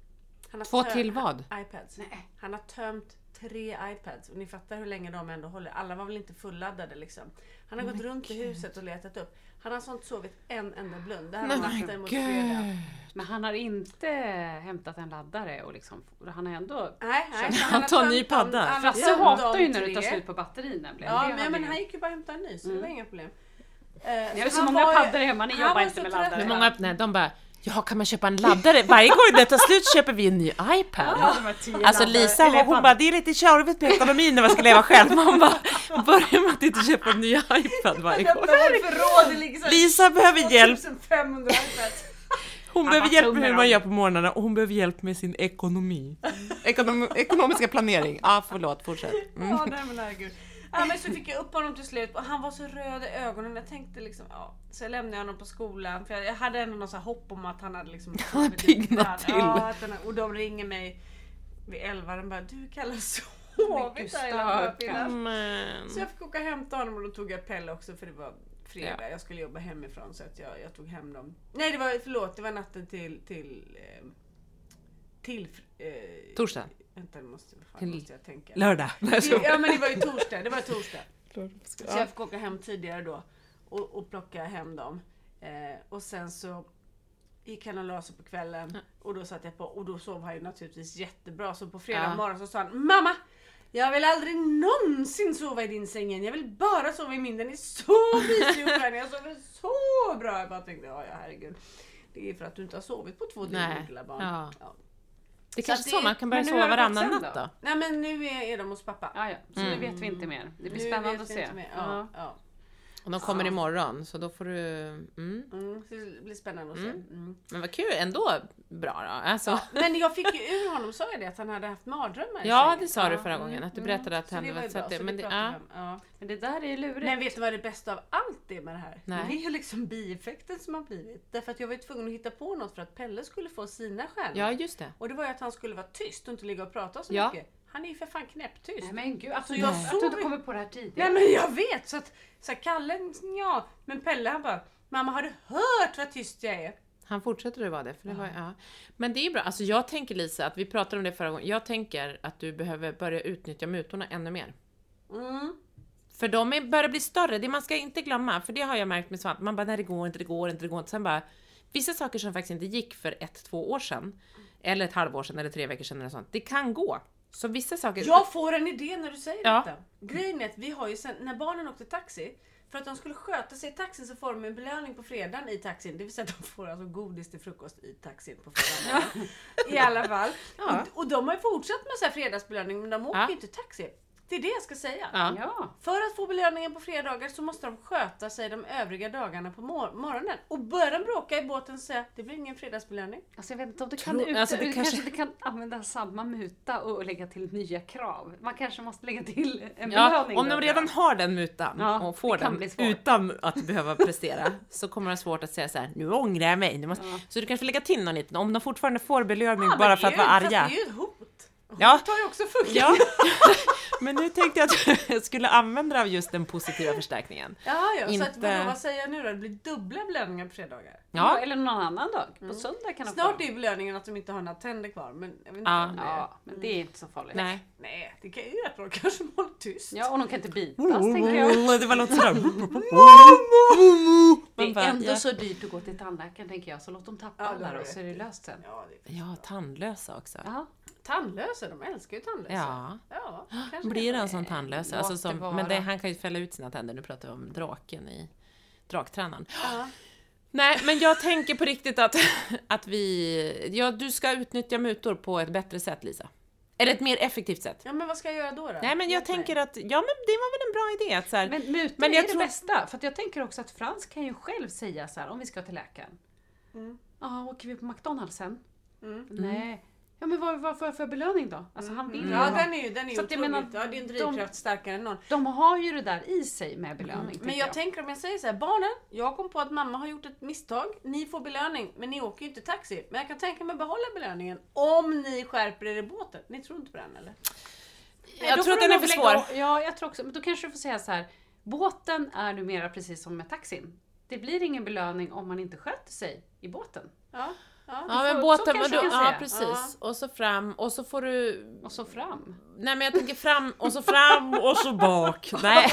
Han har Två till vad? iPads. Han har tömt tre iPads och ni fattar hur länge de ändå håller. Alla var väl inte fulladdade liksom. Han har gått runt i huset och letat upp. Han har sånt sovit en enda blund. Det här var Nej, natten mot men fredag. gud. Men han har inte hämtat en laddare och liksom, han har ändå... Nej, nej. Han har tar en ny padda. han Frasse hatar ju när det tar slut på batteri nämligen. Ja, men, men han gick ju bara och hämtade en ny så det var inga problem. Eh, Ni har ju så så han många paddor hemma, ni han jobbar inte med laddare. Många, nej, de bara, ja kan man köpa en laddare? Varje gång det tar slut köper vi en ny iPad. Alltså Lisa hon, hon bara, det är lite tjorvigt med ekonomin när man ska leva själv. Man bara, börjar med att inte köpa en ny iPad varje gång. Lisa behöver hjälp. 2500 iPads. Hon behöver hjälp med hur man gör på morgnarna och hon behöver hjälp med sin ekonomi. Ekonom, ekonomiska planering. Ja, ah, förlåt, fortsätt. Mm. Ja, nej men herregud. Ja, men så fick jag upp honom till slut och han var så röd i ögonen. Jag tänkte liksom, ja. Så jag lämnade honom på skolan för jag, hade ändå någon så hopp om att han hade liksom piggnat till. Ja, att han, och de ringer mig vid 11 och bara du Kalle sovit där hela. Så jag fick åka och hämta honom och då tog jag Pelle också för det var fredag. Jag skulle jobba hemifrån så att jag, jag tog hem dem. Nej det var, förlåt, det var natten till till eh, till eh, Torsdag? Vänta, det måste, fan måste jag tänka. Lördag. Ja men det var ju torsdag, det var torsdag. Så jag fick åka hem tidigare då och, och plocka hem dem. Eh, och sen så gick han och la sig på kvällen och då satte jag på och då sov han ju naturligtvis jättebra. Så på fredag Ja. morgon så sa han Mamma! Jag vill aldrig någonsin sova i din säng igen. Jag vill bara sova i min. Den är så mysig och skön. Jag sover så bra. Jag bara tänkte, ja, herregud. Det är för att du inte har sovit på två dygn lilla barn. Ja. Ja. Det är Så kanske att så det- man kan börja sova varannan natt då? då. Nej men nu är, är de hos pappa. Ja, ja. Så Mm. nu vet vi inte mer. Det blir Nu spännande att se. Ja, ja. Och de kommer imorgon, så då får du... Mm. Mm, det blir spännande att se. Mm. Men vad kul, ändå bra då. Alltså, Ja, men jag fick ju ur honom, sa jag det, att han hade haft mardrömmar Ja, det sa du Ja, förra gången, att du mm, berättade att han var hade ju så men det- ja. ja. Men det där är lurigt. Men vet du vad det bästa av allt är med det här? Nej. Det är ju liksom bieffekten som har blivit. Därför att jag var ju tvungen att hitta på något för att Pelle skulle få sina stjärnor. ja, just det. Och det var ju att han skulle vara tyst och inte ligga och prata så Ja. mycket. Han är ju för fan knäpptyst. Nej men gud, alltså Så jag jag att du inte kommer på det här tidigare. Nej men jag vet! Så att så här, Kalle, ja. Men Pelle han bara Mamma har du hört vad tyst jag är? Han fortsätter att vara det, för det var, ja. Men det är bra, alltså jag tänker Lisa, att vi pratade om det förra gången, jag tänker att du behöver börja utnyttja mutorna ännu mer. Mm. För de är, börjar bli större, det man ska inte glömma, för det har jag märkt med Svante, man bara nej det går inte, det går inte, det går inte. Sen bara, vissa saker som faktiskt inte gick för ett, två år sedan, eller ett halvår sedan, eller tre veckor sedan eller sånt, det kan gå. Så vissa saker... Jag får en idé när du säger Ja. detta. Grejen är att vi har ju sen, när barnen åkte taxi, för att de skulle sköta sig i taxin så får de en belöning på fredagen i taxin. Det vill säga att de får alltså godis till frukost i taxin på fredagen. I alla fall. Ja. Och, och de har ju fortsatt med så här fredagsbelöning men de åker Ja. ju inte taxi. Det är det jag ska säga. Ja. Ja. För att få belöningen på fredagar så måste de sköta sig de övriga dagarna på mor- morgonen. Och börjar de bråka i båten så säger jag, det blir ingen fredagsbelöning. Alltså jag vet inte om du kan, Tror- ut, alltså, det du kanske- kanske... inte kan använda samma muta och lägga till nya krav. Man kanske måste lägga till en Ja, belöning. om de redan har den mutan Ja, och får den utan att behöva prestera så kommer det vara svårt att säga så här: nu ångrar jag mig. Nu måste... Så du kanske får lägga till någon liten, om de fortfarande får belöning Ja, bara för att det är vara arga. Fast det är ju Ja. också funkat. Ja, men nu tänkte jag att jag skulle använda av just den positiva förstärkningen. Ja, ja. Så att, Inte- vadå, vad säger jag nu då? Det blir dubbla belöningar på fredagar. Ja. Ja, Eller någon annan dag. På söndag kan de Snart få. är ju belöningen att de inte har några tänder kvar. Men jag vet inte Ja. om det är... Ja, men det är inte så farligt. nej. Nej, det kan ju rätt bra. Kanske hålla tyst. Ja, och de kan inte bitas tänker jag. Det var låter sådär. Det Man är ändå så dyrt att gå till tandläkaren tänker jag. Så låt dem tappa alla då så är det löst sen. Ja, det är... Ja, tandlösa också. Ja. Tandlösa, de älskar ju tandlösa. Ja. ja kanske Blir en sån tandlös? Alltså som, men det, han kan ju fälla ut sina tänder. Nu pratar vi om draken i Draktränaren. Ja. Nej, men jag tänker på riktigt att, att vi... Ja, du ska utnyttja mutor på ett bättre sätt, Lisa. Eller ett mer effektivt sätt. ja, men vad ska jag göra då? då? Nej, men jag mig. tänker att, ja men det var väl en bra idé att så här, Men mutor Men jag är tror- det bästa. För att jag tänker också att Frans kan ju själv säga så här om vi ska till läkaren. Ja, åker vi på McDonalds sen? Mm. Nej. Ja men vad, vad får jag för belöning då? Alltså han vill ju Ja, ha- den är ju, den är ju Så att jag otroligt. menar, ja, det är en de- drivkraft starkare än någon. De har ju det där i sig med belöning. Men tänker jag tänker om jag säger så här, barnen, jag kom på att mamma har gjort ett misstag. Ni får belöning, men ni åker ju inte taxi. Men jag kan tänka mig behålla belöningen om ni skärper er i båten. Ni tror inte på den eller? Jag då tror att den är för svår. Ja, jag tror också. Men då kanske du får säga så här. Båten är numera precis som med taxin. Det blir ingen belöning om man inte sköter sig i båten. Ja, ja. Ja men får- båten, så men då, ja precis. Och så fram, och så får du... Och så fram. Nej men jag tänker fram, och så fram, och så bak. Nej.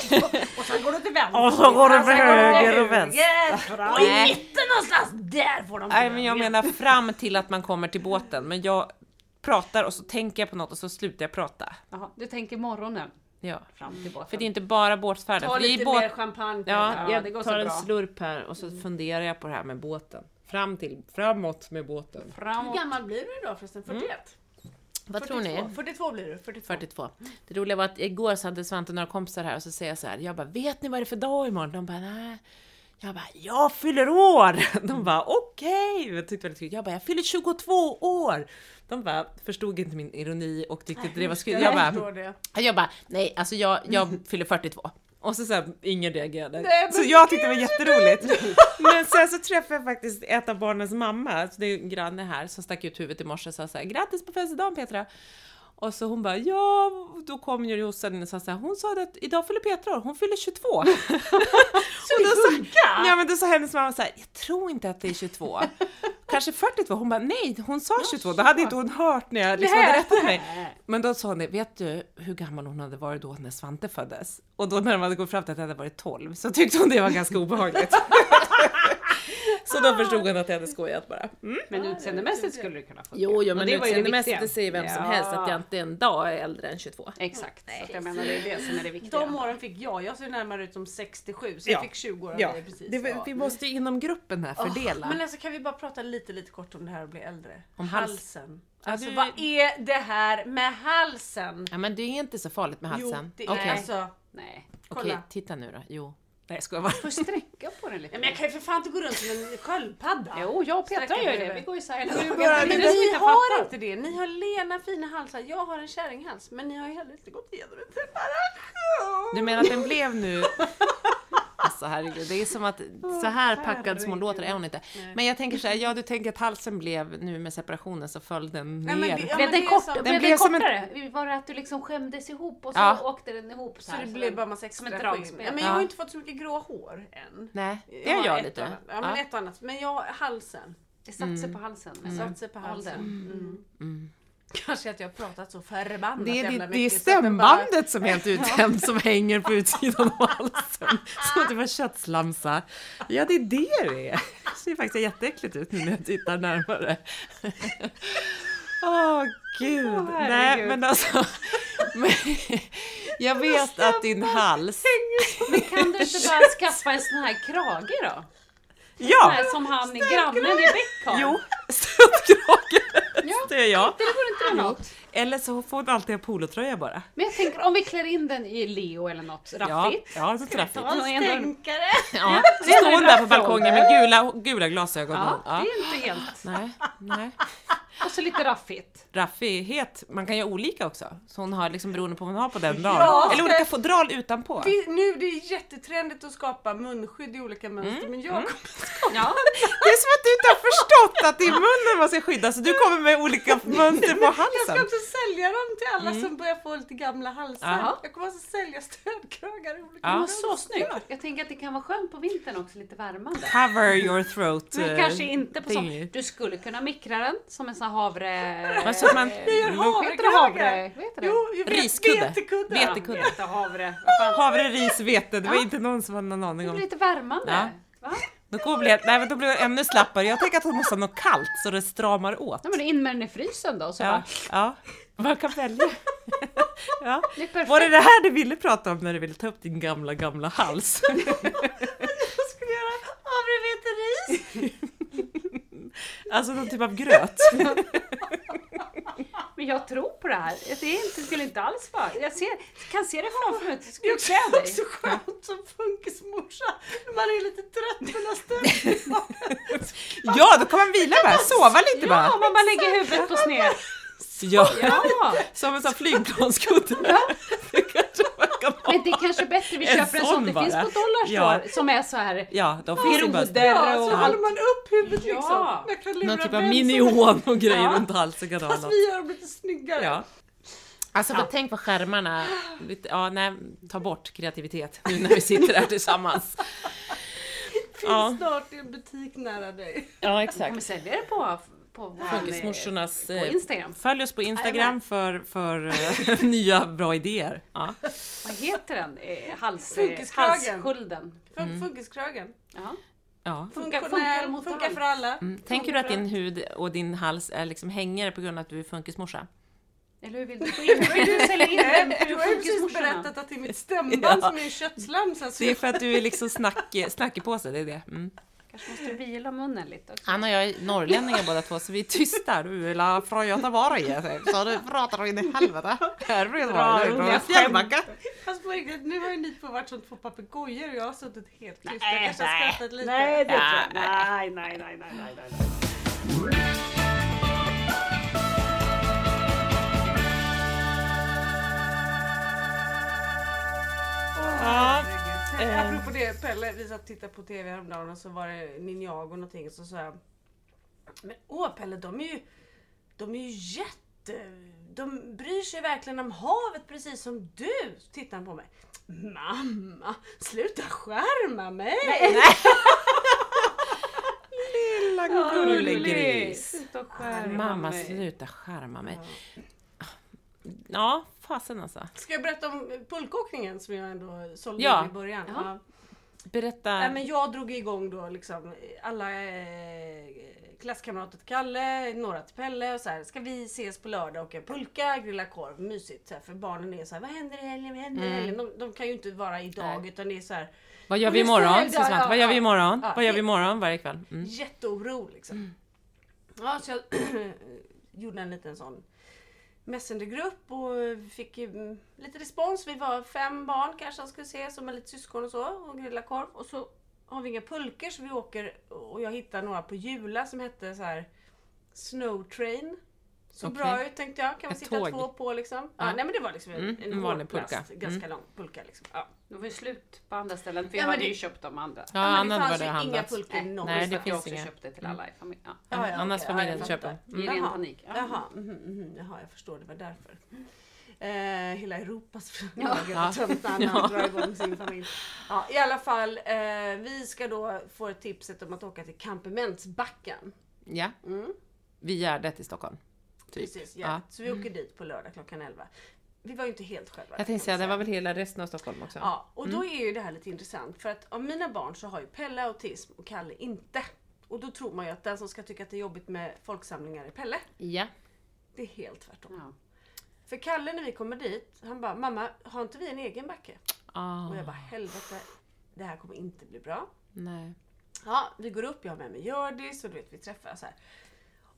Och sen går du till vänster. Och så går du går höger till och vänster. Och i mitten någonstans, där får de Nej men jag menar fram till att man kommer till båten. Men jag pratar och så tänker jag på något och så slutar jag prata. Jaha, du tänker morgonen Ja. fram till båten. För det är inte bara båtfärden. Ta lite båt... mer champagne. Ja. Ja, det går tar så en bra. slurp här och så funderar jag på det här med båten. Fram till, framåt med båten. Hur Framåt. gammal blir du idag förresten? 41? Vad tror ni? 42 blir du. 42. 42. Det roliga var att igår så hade Svante några kompisar här och så säger jag så här, jag bara, vet ni vad det är för dag imorgon? De bara, nej. Jag bara, jag fyller år! De bara, okej! Jag tyckte lite kul. Jag bara, jag fyller 22 år! De bara, förstod inte min ironi och tyckte inte det var skoj. Jag bara, förstår det. jag bara, nej alltså jag, jag fyller 42. Och så, så här, ingen reagerade. Nej, så jag tyckte det var jätteroligt. Men sen så träffade jag faktiskt ett av barnens mamma, alltså det är en granne här, som stack ut huvudet i morse och sa så här, grattis på födelsedagen Petra! Och så hon bara, ja, då kom ju Jossan och sa så här, hon sa att idag fyller Petra år, hon fyller 22. och då sa, ja men då sa hennes mamma så här, jag tror inte att det är 22. Kanske 42. Hon bara, nej hon sa 22. Då hade inte hon hört när jag liksom hade rättat mig. Men då sa hon det, vet du hur gammal hon hade varit då när Svante föddes? Och då när de hade gått fram till att det hade varit 12 så tyckte hon det var ganska obehagligt. Så då förstod han att jag hade skojat bara. Mm. Men utseendemässigt skulle det kunna funka. Jo, jo men det utseendemässigt det säger vem som helst att jag inte en dag är äldre än 22. Exakt. Så att jag menar det är det som är det viktiga. De åren fick jag. Jag ser närmare ut som 67 så Ja. jag fick 20 år av Ja, precis. det, vi måste ju inom gruppen här fördela. Men alltså kan vi bara prata lite lite kort om det här att bli äldre? Om hals- halsen. Alltså du- vad är det här med halsen? Ja men det är inte så farligt med halsen. Jo, det Okej, är alltså... Nej. okej, kolla. titta nu då. Jo. Nej jag skojar bara. Får sträcka på den lite. Ja, men jag kan ju för fan inte gå runt som en sköldpadda. Jo, jag och Petra Sträcka gör ju det. Vi går isär hela Men dagen. ni har inte det. Ni har lena fina halsar. Jag har en kärringhals. Men ni har ju heller inte gått igenom en separation. Du menar att den blev nu... Alltså herregud, det är som att så här packad som hon låter är hon inte. Men jag tänker så här, ja du tänker att halsen blev nu med separationen så föll den Nej, men ner. det- ja, Blev den, det kort, blev Den blev som en- kortare? Var det att du liksom skämdes ihop och så Ja. åkte den ihop så Så här? det så blev bara massa extra skinn. dragspel. Ja, men Ja. jag har inte fått så mycket grå hår än. Nej, det har jag lite. annat. Ja, men Ja. ett annat. Men jag, halsen. Det satte sig på halsen. Mm. Satt sig på halsen. Åldern. Mm. Kanske att jag har pratat så förbannat Det är, det, det är den bara- stämbandet som är helt uttänt som hänger på utsidan av halsen. Som att det var köttslamsa. Ja, det är det det är. Det ser faktiskt jätteäckligt ut nu när jag tittar närmare. Åh gud. Nej, herregud. men alltså. Men, jag vet att din hals... Men kan du inte bara skaffa en sån här krage då? Ja! här som han grannen i Bäck har? Jo, stötkrage. Ja. Det är jag. Det vore inte det något? Eller så får hon alltid ha polotröja bara. Men jag tänker om vi klär in den i Leo eller något Ja, raffigt. ja så träffigt. Ta en Stänkare! Ja, så står hon där på balkongen med gula, gula glasögon. Ja, Ja. det är inte helt. Nej, nej. Och så lite raffigt. Raffighet, man kan göra olika också. Så hon har liksom beroende på vad hon har på den dagen. Ja, Eller olika fodral utanpå. Vi, nu det är jättetrendigt att skapa munskydd i olika mönster men jag kommer Ja. Det är som att du inte har förstått att det är munnen man ska skydda, så du kommer med olika mönster på Jag ska halsen. också sälja dem till alla som börjar få lite gamla halsar. Ja. Jag kommer alltså sälja stödkragar i olika Ja. Men så snyggt. Jag tänker att det kan vara skönt på vintern också, lite värmande. Cover your throat. Men eh, kanske inte på sommaren. Du skulle kunna mikra den som en sån här havre... Men så att man- Jag gör Vad heter det havre? Vad heter det? Jo, Riskudde. Vetekudde. Vetekudde. Vete havre. Vad ris, vete. Det var inte någon som hade någon aning Det om. blir lite värmande. Ja. Va? Då kommer bli, nej, men då blir det ännu slappare. Jag tänker att hon måste ha något kallt så det stramar åt. Ja, men in med den i frysen då. Så Ja, bara, ja. Man kan välja. Ja. det. Var det det här du ville prata om när du ville ta upp din gamla, gamla hals? Jag skulle göra havreveteris. Alltså någon typ av gröt? Men jag tror på det här. Det är inte, skulle inte alls vara... Jag ser, kan se det framför mig. Det är också skönt som funkismorsa när man är lite trött har stött. Ja, då kan man vila bara, sova lite Ja, bara. man bara lägger huvudet på sned. Ja, Ja, som en sån flygplanskudde. Det kanske man kan ha. men det är kanske bättre vi En köper en sån. Det finns på Dollarstore Ja. som är så här. Ja, de finns Groddar Ja, så håller man upp huvudet liksom. Ja. Jag kan lura någon typ av minion och grejer Ja. runt halsen kan Fast vi gör dem lite snyggare. Ja. Alltså för tänk på skärmarna, lite, ja nej, ta bort kreativitet nu när vi sitter här tillsammans. Finns Ja. snart i en butik nära dig. Ja Jag kommer sälja det på, på Funkismorsornas... på eh, Instagram. Följ oss på Instagram för, för eh, nya bra idéer. Ja. Vad heter den? Eh, Hals, halsskölden. Fun- Funkiskragen. Ja. Ja. Funkar- funkar mot funkar för alla. Mm. Tänker du att din hud och din hals är liksom hängare på grund av att du är funkismorsa? Eller hur vill du få in? Vill du har ju precis berättat att det är mitt stämband Ja. som är köttslamsa. Så Det är för att du är liksom snack, snackepåse, det är det. Mm. Kanske måste du vila munnen lite också. Han och jag är norrlänningar båda två, så vi är tysta. Du är la från Göteborg, så du pratar in i helvete. Herregud vad du är från Fjällbacka. Fast på riktigt, nu har ju ni två varit som två papegojor och jag har suttit helt tyst. Nej, jag kanske har nej. skrattat lite. Nej, det Ja, tror jag. Nej, nej, nej, nej, nej, nej. Ja. Eh. Apropå det, Pelle, vi satt och tittade på TV häromdagen och så var det Ninjago och någonting så sa jag Men åh Pelle, de är ju De är ju jätte De bryr sig verkligen om havet precis som du. Så tittar han på mig. Mamma, sluta skärma mig! Lilla gullegris. Sluta skärma Mamma mig. sluta skärma mig. Ja, fasen alltså. Ska jag berätta om pulkåkningen som jag ändå sålde Ja. i början? Jaha. Berätta. Nej, men jag drog igång då liksom alla eh, klasskamrater till Kalle, några till Pelle och så här. Ska vi ses på lördag och åka pulka, grilla korv, mysigt. Så här, för barnen är så här, vad händer i helgen, vad händer i helgen? De, de kan ju inte vara idag utan det är så här Vad gör vi imorgon? Svante. ja, Vad gör vi ja. imorgon? Ja, Vad gör vi imorgon varje kväll? Mm. jätteoro liksom. Ja, så jag gjorde en liten sån messengergrupp och fick mm, lite respons. Vi var fem barn kanske som skulle ses och är lite syskon och så och grilla korv. Och så har vi inga pulkor så vi åker och jag hittade några på Jula som hette så här Snow Train. Så Okej. bra ut tänkte jag. Kan man Ett sitta tåg. två på liksom. Ja. Ja. nej men det var liksom en, Mm, en, vanlig pulka. Ganska Mm. lång pulka liksom. Ja. Det var ju slut på andra ställen för Ja, jag men hade det- ju köpt de andra. Ja, men det fanns det ju inga pulkor någonstans. nej, det det jag finns också inga. köpte till alla i familjen. Ja. Ja, ja, Annars okej. familjen jag köper. I ren panik. Ja. Jaha, mhm, mhm, jaha, jag förstår. Det var därför. Eh, hela Europas Ja. när han Ja. drar igång sin familj. Ja, I alla fall, eh, vi ska då få ett tipset om att åka till Kampementsbacken. Ja, Mm, vid Gärdet i Stockholm. Typ. precis, ja. Ja. Så vi åker dit på lördag klockan 11. Vi var ju inte helt själva. Jag tänkte säga, det var väl hela resten av Stockholm också? Ja, och då är ju det här lite intressant för att av mina barn så har ju Pelle autism och Kalle inte. Och då tror man ju att den som ska tycka att det är jobbigt med folksamlingar är Pelle. Ja. Det är helt tvärtom. Ja. För Kalle när vi kommer dit, han bara mamma har inte vi en egen backe? Ah, Och jag bara helvete, det här kommer inte bli bra. nej. Ja, vi går upp, jag har med mig Hjördis och du vet vi träffas här.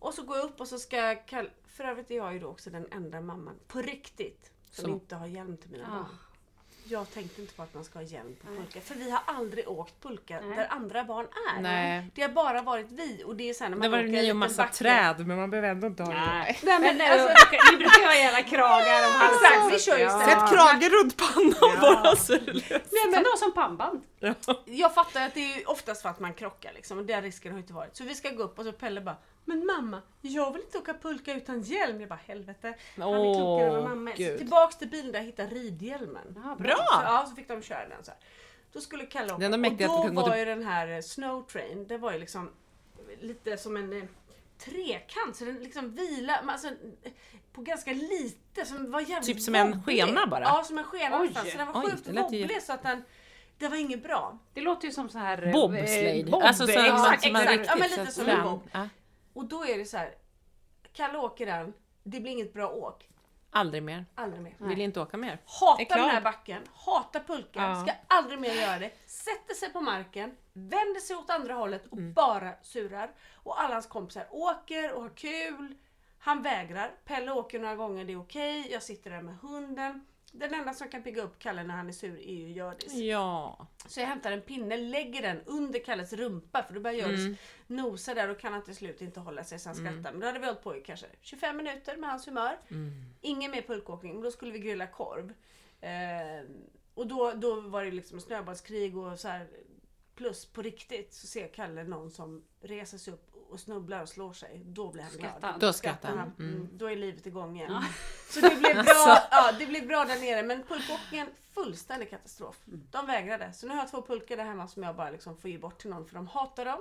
Och så går jag upp och så ska Kalle, för övrigt är jag ju då också den enda mamman på riktigt som Som- inte har hjälm till mina Ah. barn. Jag tänkte inte på att man ska ha hjälm på pulka. För vi har aldrig åkt pulka Nej. där andra barn är. Nej. Det har bara varit vi och det är sen när man Det var ni och massa backe. träd, men man behöver ändå inte ha det. Nej. Nej, men, Men alltså, alltså, ni brukar ju ha jävla kragar om halsen. Exakt, vi kör ju Ja. Sätt kragen runt pannan bara så är det nej, men, ha som pannband? Jag fattar att det är ju oftast för att man krockar liksom, och den risken har inte varit. Så vi ska gå upp och så Pelle bara Men mamma, jag vill inte åka pulka utan hjälm. Jag bara helvete. Han är Åh, klokare än mamma är. Så tillbaks till bilen där jag hittade ridhjälmen. Ja, Bra! Så, ja, så fick de köra den så här. Då skulle Kalle åka. Och då gå var till- ju den här eh, Snow Train, det var ju liksom lite som en eh, trekant. Så den liksom vilar, men alltså, på ganska lite. Som var jävligt Typ som en wobblig. skena bara? Ja, som en skena Oj. Så den var Oj, sjukt det lät ju- wobblig så att den det var inget bra. Det låter ju som så här... eh, Bobsleigh. Bob, alltså så exakt, exakt. Ja, men lite som en bob. Ja, Och då är det så här. Kalle åker den, det blir inget bra åk. aldrig mer. Aldrig mer. Vill inte åka mer. Hatar den här backen, hatar pulkan, Ja. ska aldrig mer göra det. Sätter sig på marken, vänder sig åt andra hållet och Mm. bara surar. Och alla hans kompisar åker och har kul. Han vägrar. Pelle åker några gånger, det är okej. Jag sitter där med hunden. Den enda som kan pigga upp Kalle när han är sur är ju Hjördis. Ja. Så jag hämtar en pinne, lägger den under Kalles rumpa för då börjar Hjördis Mm. nosa där och kan han till slut inte hålla sig så han skrattar. Men då hade vi hållit på i kanske 25 minuter med hans humör. Mm. Ingen mer pulkåkning, men då skulle vi grilla korv. Eh, och då, då var det liksom snöbollskrig och så här. Plus på riktigt så ser Kalle någon som reser sig upp och snubblar och slår sig. Då blir han Skrattar glad. Då skrattar han. Mm. Mm. Då är livet igång igen. Så det blev, bra, ja, det blev bra där nere men pulkåkningen fullständig katastrof. De vägrade. Så nu har jag två pulkor där hemma som jag bara liksom får ge bort till någon för de hatar dem.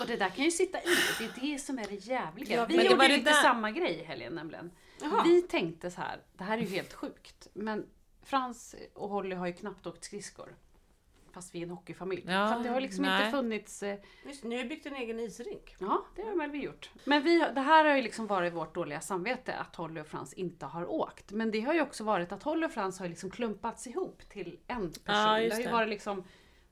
Och det där kan ju sitta i. Det är det som är det jävliga. Ja, vi men det gjorde det lite där- samma grej i helgen nämligen. Jaha. Vi tänkte så här, det här är ju helt sjukt. Men Frans och Holly har ju knappt åkt skridskor. Fast vi är en hockeyfamilj. Ja, så att det har liksom nej. inte funnits... eh, Just, nu har byggt en egen isrink. Ja, det har väl vi gjort. Men vi, det här har ju liksom varit vårt dåliga samvete att Holly och Frans inte har åkt. Men det har ju också varit att Holly och Frans har liksom klumpats ihop till en person. Ja, det har ju det. varit liksom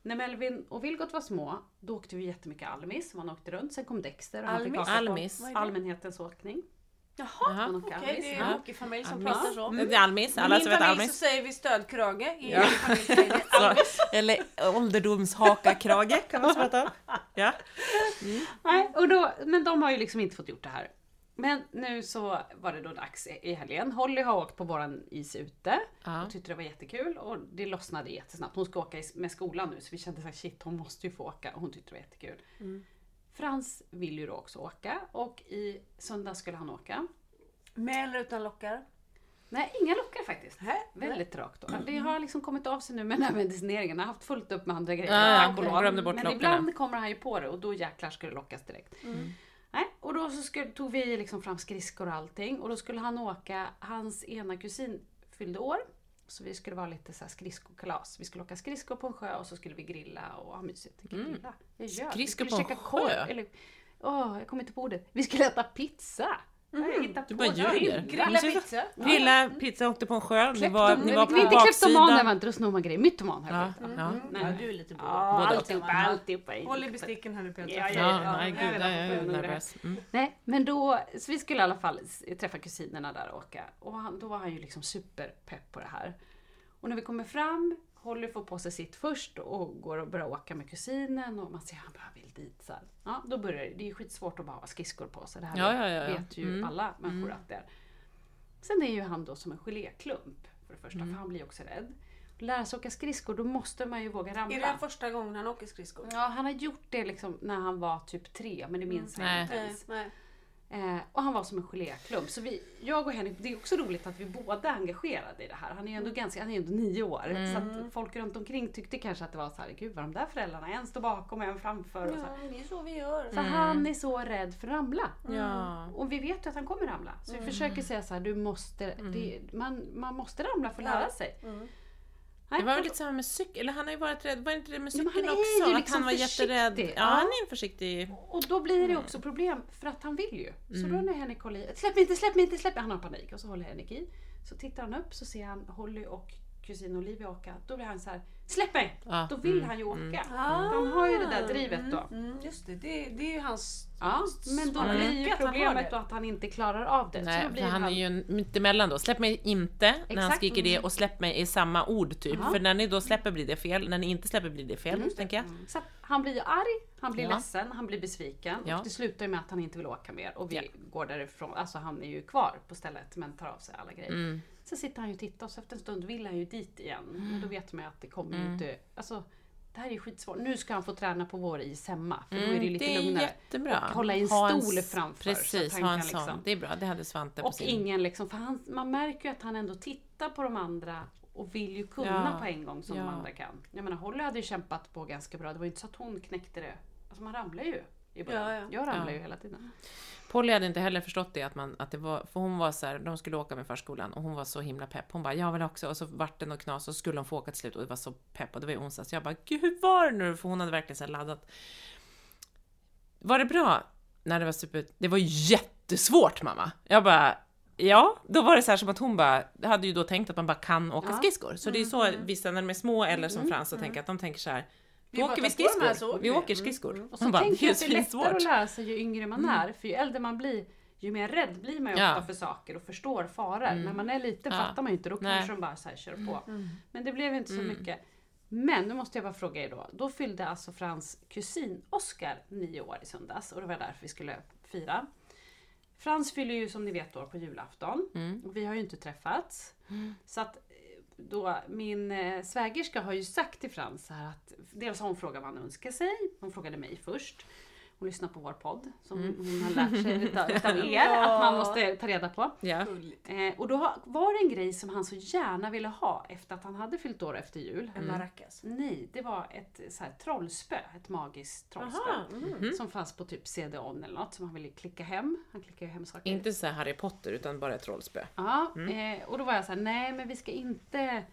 när Melvin och Vilgot var små, då åkte vi jättemycket Almis. Man åkte runt. Sen kom Dexter och han fick Almis? på Almis? Allmänhetens åkning. Jaha, okej Almis. det är en hockeyfamilj som Almis. pratar så. Det är Almis, I alla min som vet familj Almis. så säger vi stödkrage. I Ja. min familj säger vi Almis. Eller ålderdomshakakrage kan man prata om. Ja. Nej, och då, men de har ju liksom inte fått gjort det här. Men nu så var det då dags i i helgen. Holly har åkt på våran is ute Ja. och tyckte det var jättekul och det lossnade jättesnabbt. Hon ska åka i- med skolan nu så vi kände så här, shit hon måste ju få åka och hon tyckte det var jättekul. Frans vill ju då också åka och i söndag skulle han åka. Med eller utan lockar? Nej, inga lockar faktiskt. Nej. Väldigt rakt då. Det har liksom kommit av sig nu med den här medicineringen. Han har haft fullt upp med andra grejer. Lov. Glömde bort Men lockarna. ibland kommer han ju på det och då jäklar ska det lockas direkt. Nej, och då så skulle, tog vi liksom fram skridskor och allting och då skulle han åka, hans ena kusin fyllde år Så vi skulle vara lite så här skridskokalas. Vi skulle åka skridskor på en sjö och så skulle vi grilla och ha mysigt. Grilla? Jag gör. Mm. Skridskor på en käka korv, sjö? Eller, åh, jag kommer inte på ordet. Vi skulle äta pizza. Jag hittar Du bara det. ljuger. Grilla pizza. Grilla pizza, åkte på en sjö, ni var, ni var på Nej, inte kleptoman, det var inte, då snor man grejer. Mytoman har Ja, blivit. ja. Ja, du är lite både. Alltihopa, alltihopa. Håll i besticken här nu Petra. Ja, ja, Ja, ja. nej gud, jag är nervös. Mm. Nej, men då, så vi skulle i alla fall träffa kusinerna där och åka. Och han, då var han ju liksom superpepp på det här. Och när vi kommer fram, Holly får på sig sitt först och går och börjar åka med kusinen och man ser att han vill dit. Så här. Ja, då börjar det. Det är skitsvårt att bara ha skridskor på sig. Det här Ja, ja, ja, ja. vet ju Mm. alla människor att det är. Sen är ju han då som en geléklump för det första, Mm. för han blir också rädd. Lära sig åka skridskor, då måste man ju våga ramla. Är det här första gången han åker skridskor? Ja, han har gjort det liksom när han var typ tre, men det minns han Nej. inte Nej, ens. nej. Eh, och han var som en geléklump. Så vi, jag och Henrik, det är också roligt att vi båda är engagerade i det här. Han är ju ändå ganska, han är ändå nio år. Så att folk runt omkring tyckte kanske att det var så här, gud vad de där föräldrarna, en står bakom och en framför. Och så här. Ja, det är så vi gör. För han är så rädd för att ramla. Ja. Och vi vet ju att han kommer ramla. Så vi försöker säga så här, du måste, det, man, man måste ramla för att lära sig. Det var väl lite samma med cykeln, eller han har ju varit rädd, var inte det med Ja, cykeln är också? ju att liksom han var jätterädd. försiktig. Ja, Ja. han är en försiktig... Och då blir det också problem för att han vill ju. Så då när Henrik håller i, släpp mig inte, släpp mig inte, släpp mig. Han har panik och så håller Henrik i. Så tittar han upp så ser han Holly och kusin Olivia åka. Då blir han så här, släpp mig! Ja, Då vill mm, han ju åka. Ah. Han har ju det där drivet då. Mm, just det, det, det är ju hans... Ja, men då Mm. blir ju han problemet då att han inte klarar av det. så Nej, då för blir han är ju mittemellan då. Släpp mig inte när han Exakt. skriker det och släpp mig i samma ord typ. Ja. För när ni då släpper blir det fel, när ni inte släpper blir det fel, tänker jag. Så han blir ju arg, han blir Ja. ledsen, han blir besviken. Ja. Och det slutar ju med att han inte vill åka mer. Och vi Ja. går därifrån. Alltså han är ju kvar på stället men tar av sig alla grejer. Mm. Sen sitter han ju och tittar och så efter en stund vill han ju dit igen. Men Mm. då vet man ju att det kommer ju inte... Alltså, det här är skitsvårt. Nu ska han få träna på vår is hemma. För då är det ju lite Mm, det är lugnare. jättebra. Och hålla i en Ha stol s- framför. Precis, så ha en sån. liksom, Det är bra, det hade Svante på och sin. ingen liksom, för han, man märker ju att han ändå tittar på de andra och vill ju kunna Ja. på en gång som Ja. de andra kan. Jag menar Holly hade ju kämpat på ganska bra. Det var ju inte så att hon knäckte det. Alltså man ramlar ju i början. Ja, ja. Jag ramlar ju hela tiden. Polly hade inte heller förstått det, att, man, att det var, för hon var så här, de skulle åka med förskolan och hon var så himla pepp. Hon bara, jag vill också. Och så vart det något knas och så skulle hon få åka till slut och det var så pepp och det var ju onsdags. Jag bara, gud hur var det nu? För hon hade verkligen så här laddat. Var det bra? Nej, det var super... Det var jättesvårt mamma. Jag bara, ja. Då var det så här som att hon bara, hade ju då tänkt att man bara kan åka Ja. skridskor. Så det är så vissa när de är små eller som Frans så tänker jag att de tänker så här, bara åker vi skridskor. åker Vi vi. åker skridskor. Och så bara, tänker jag att det är svinsvårt." lättare att lära sig ju yngre man är. För ju äldre man blir, ju mer rädd blir man ju Ja. ofta för saker och förstår faror. När man är liten Ja. fattar man ju inte, då kanske de bara så här kör på. Men det blev inte så mycket. Men nu måste jag bara fråga er då. Då fyllde alltså Frans kusin Oskar nio år i söndags och det var därför vi skulle fira. Frans fyller ju som ni vet år på julafton och vi har ju inte träffats. Så att då min eh, svägerska har ju sagt till Frans här att dels har hon frågat vad han önskar sig. Hon frågade mig först. Hon lyssnar på vår podd som hon har lärt sig utav, utav er att man måste ta reda på. Ja. Eh, och då var det en grej som han så gärna ville ha efter att han hade fyllt år efter jul. En maracas. Nej, det var ett så här, trollspö, ett magiskt trollspö. Aha, mm. Som fanns på typ CD-ON eller något som han ville klicka hem. Han klickar ju hem saker. Inte så här Harry Potter utan bara ett trollspö. Ja, eh, och då var jag så här, nej men vi ska inte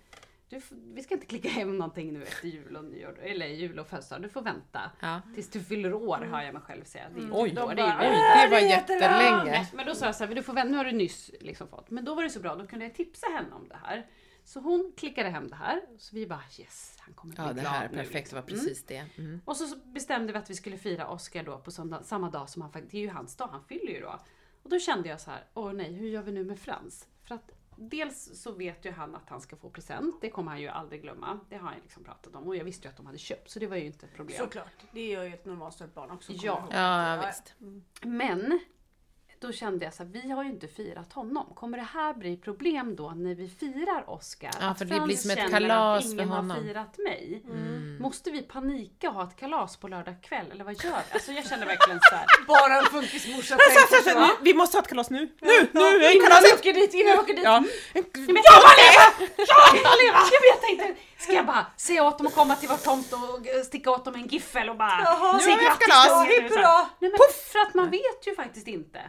du, vi ska inte klicka hem någonting nu efter jul och nyår, eller jul och födelsedag. Du får vänta Ja. tills du fyller år, hör jag mig själv säga. Det är ju Oj, då, oj, det är ju- det var det jättelänge. Nej, Men då sa jag så här, du får vänta, nu har du nyss liksom fått. Men då var det så bra, då kunde jag tipsa henne om det här. Så hon klickade hem det här. Så vi bara yes, han kommer bli Ja, det här, nu. perfekt, det liksom. var precis det. Mm. Och så bestämde vi att vi skulle fira Oscar då på söndag, samma dag som han faktiskt, det är ju hans dag, han fyller ju då. Och då kände jag så här, åh nej, hur gör vi nu med Frans? För att dels så vet ju han att han ska få present, det kommer han ju aldrig glömma. Det har han liksom pratat om och jag visste ju att de hade köpt så det var ju inte ett problem. Såklart, det gör ju ett normalt barn också. Ja. ihåg. Ja, visst. Men då kände jag så här, vi har ju inte firat honom. Kommer det här bli problem då när vi firar Oscar? Ja, Att för det blir som ett känner kalas att för ingen har honom. firat mig. Mm. Måste vi panika och ha ett kalas på lördag kväll? Eller vad gör vi? Alltså jag känner verkligen så här. Bara en funkismorsa tänker så. Nu, vi måste ha ett kalas nu! Nu! Nu! är Innan vi åker dit, innan vi åker dit. Ja. Ja, men jag, leva! Jag vet inte! Ska jag bara säga åt dem att komma till vår tomt och eh, sticka åt dem en giffel och bara Jaha, säga nu har vi grattis kalas. men för att man vet ju faktiskt inte.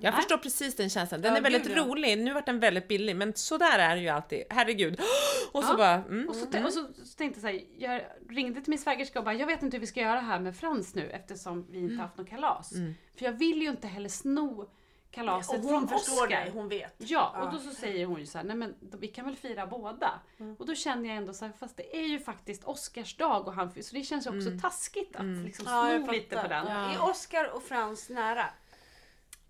Jag förstår precis den känslan. Den Ja, är väldigt gud, ja. rolig. Nu vart den väldigt billig, men så där är det ju alltid. Herregud. Och så Ja. bara... Mm, Och så, mm. och så, så tänkte jag så här, jag ringde till min svägerska och bara, jag vet inte hur vi ska göra här med Frans nu eftersom vi Mm. inte haft något kalas. För jag vill ju inte heller sno kalaset Och hon från förstår Oscar. dig, hon vet. Ja, Ja. och då så säger hon ju så här, nej men då, vi kan väl fira båda. Mm. Och då känner jag ändå så här, fast det är ju faktiskt Oscars dag och han så det känns ju också taskigt att liksom Mm. Ja, jag sno lite på den. Ja. Är Oscar och Frans nära?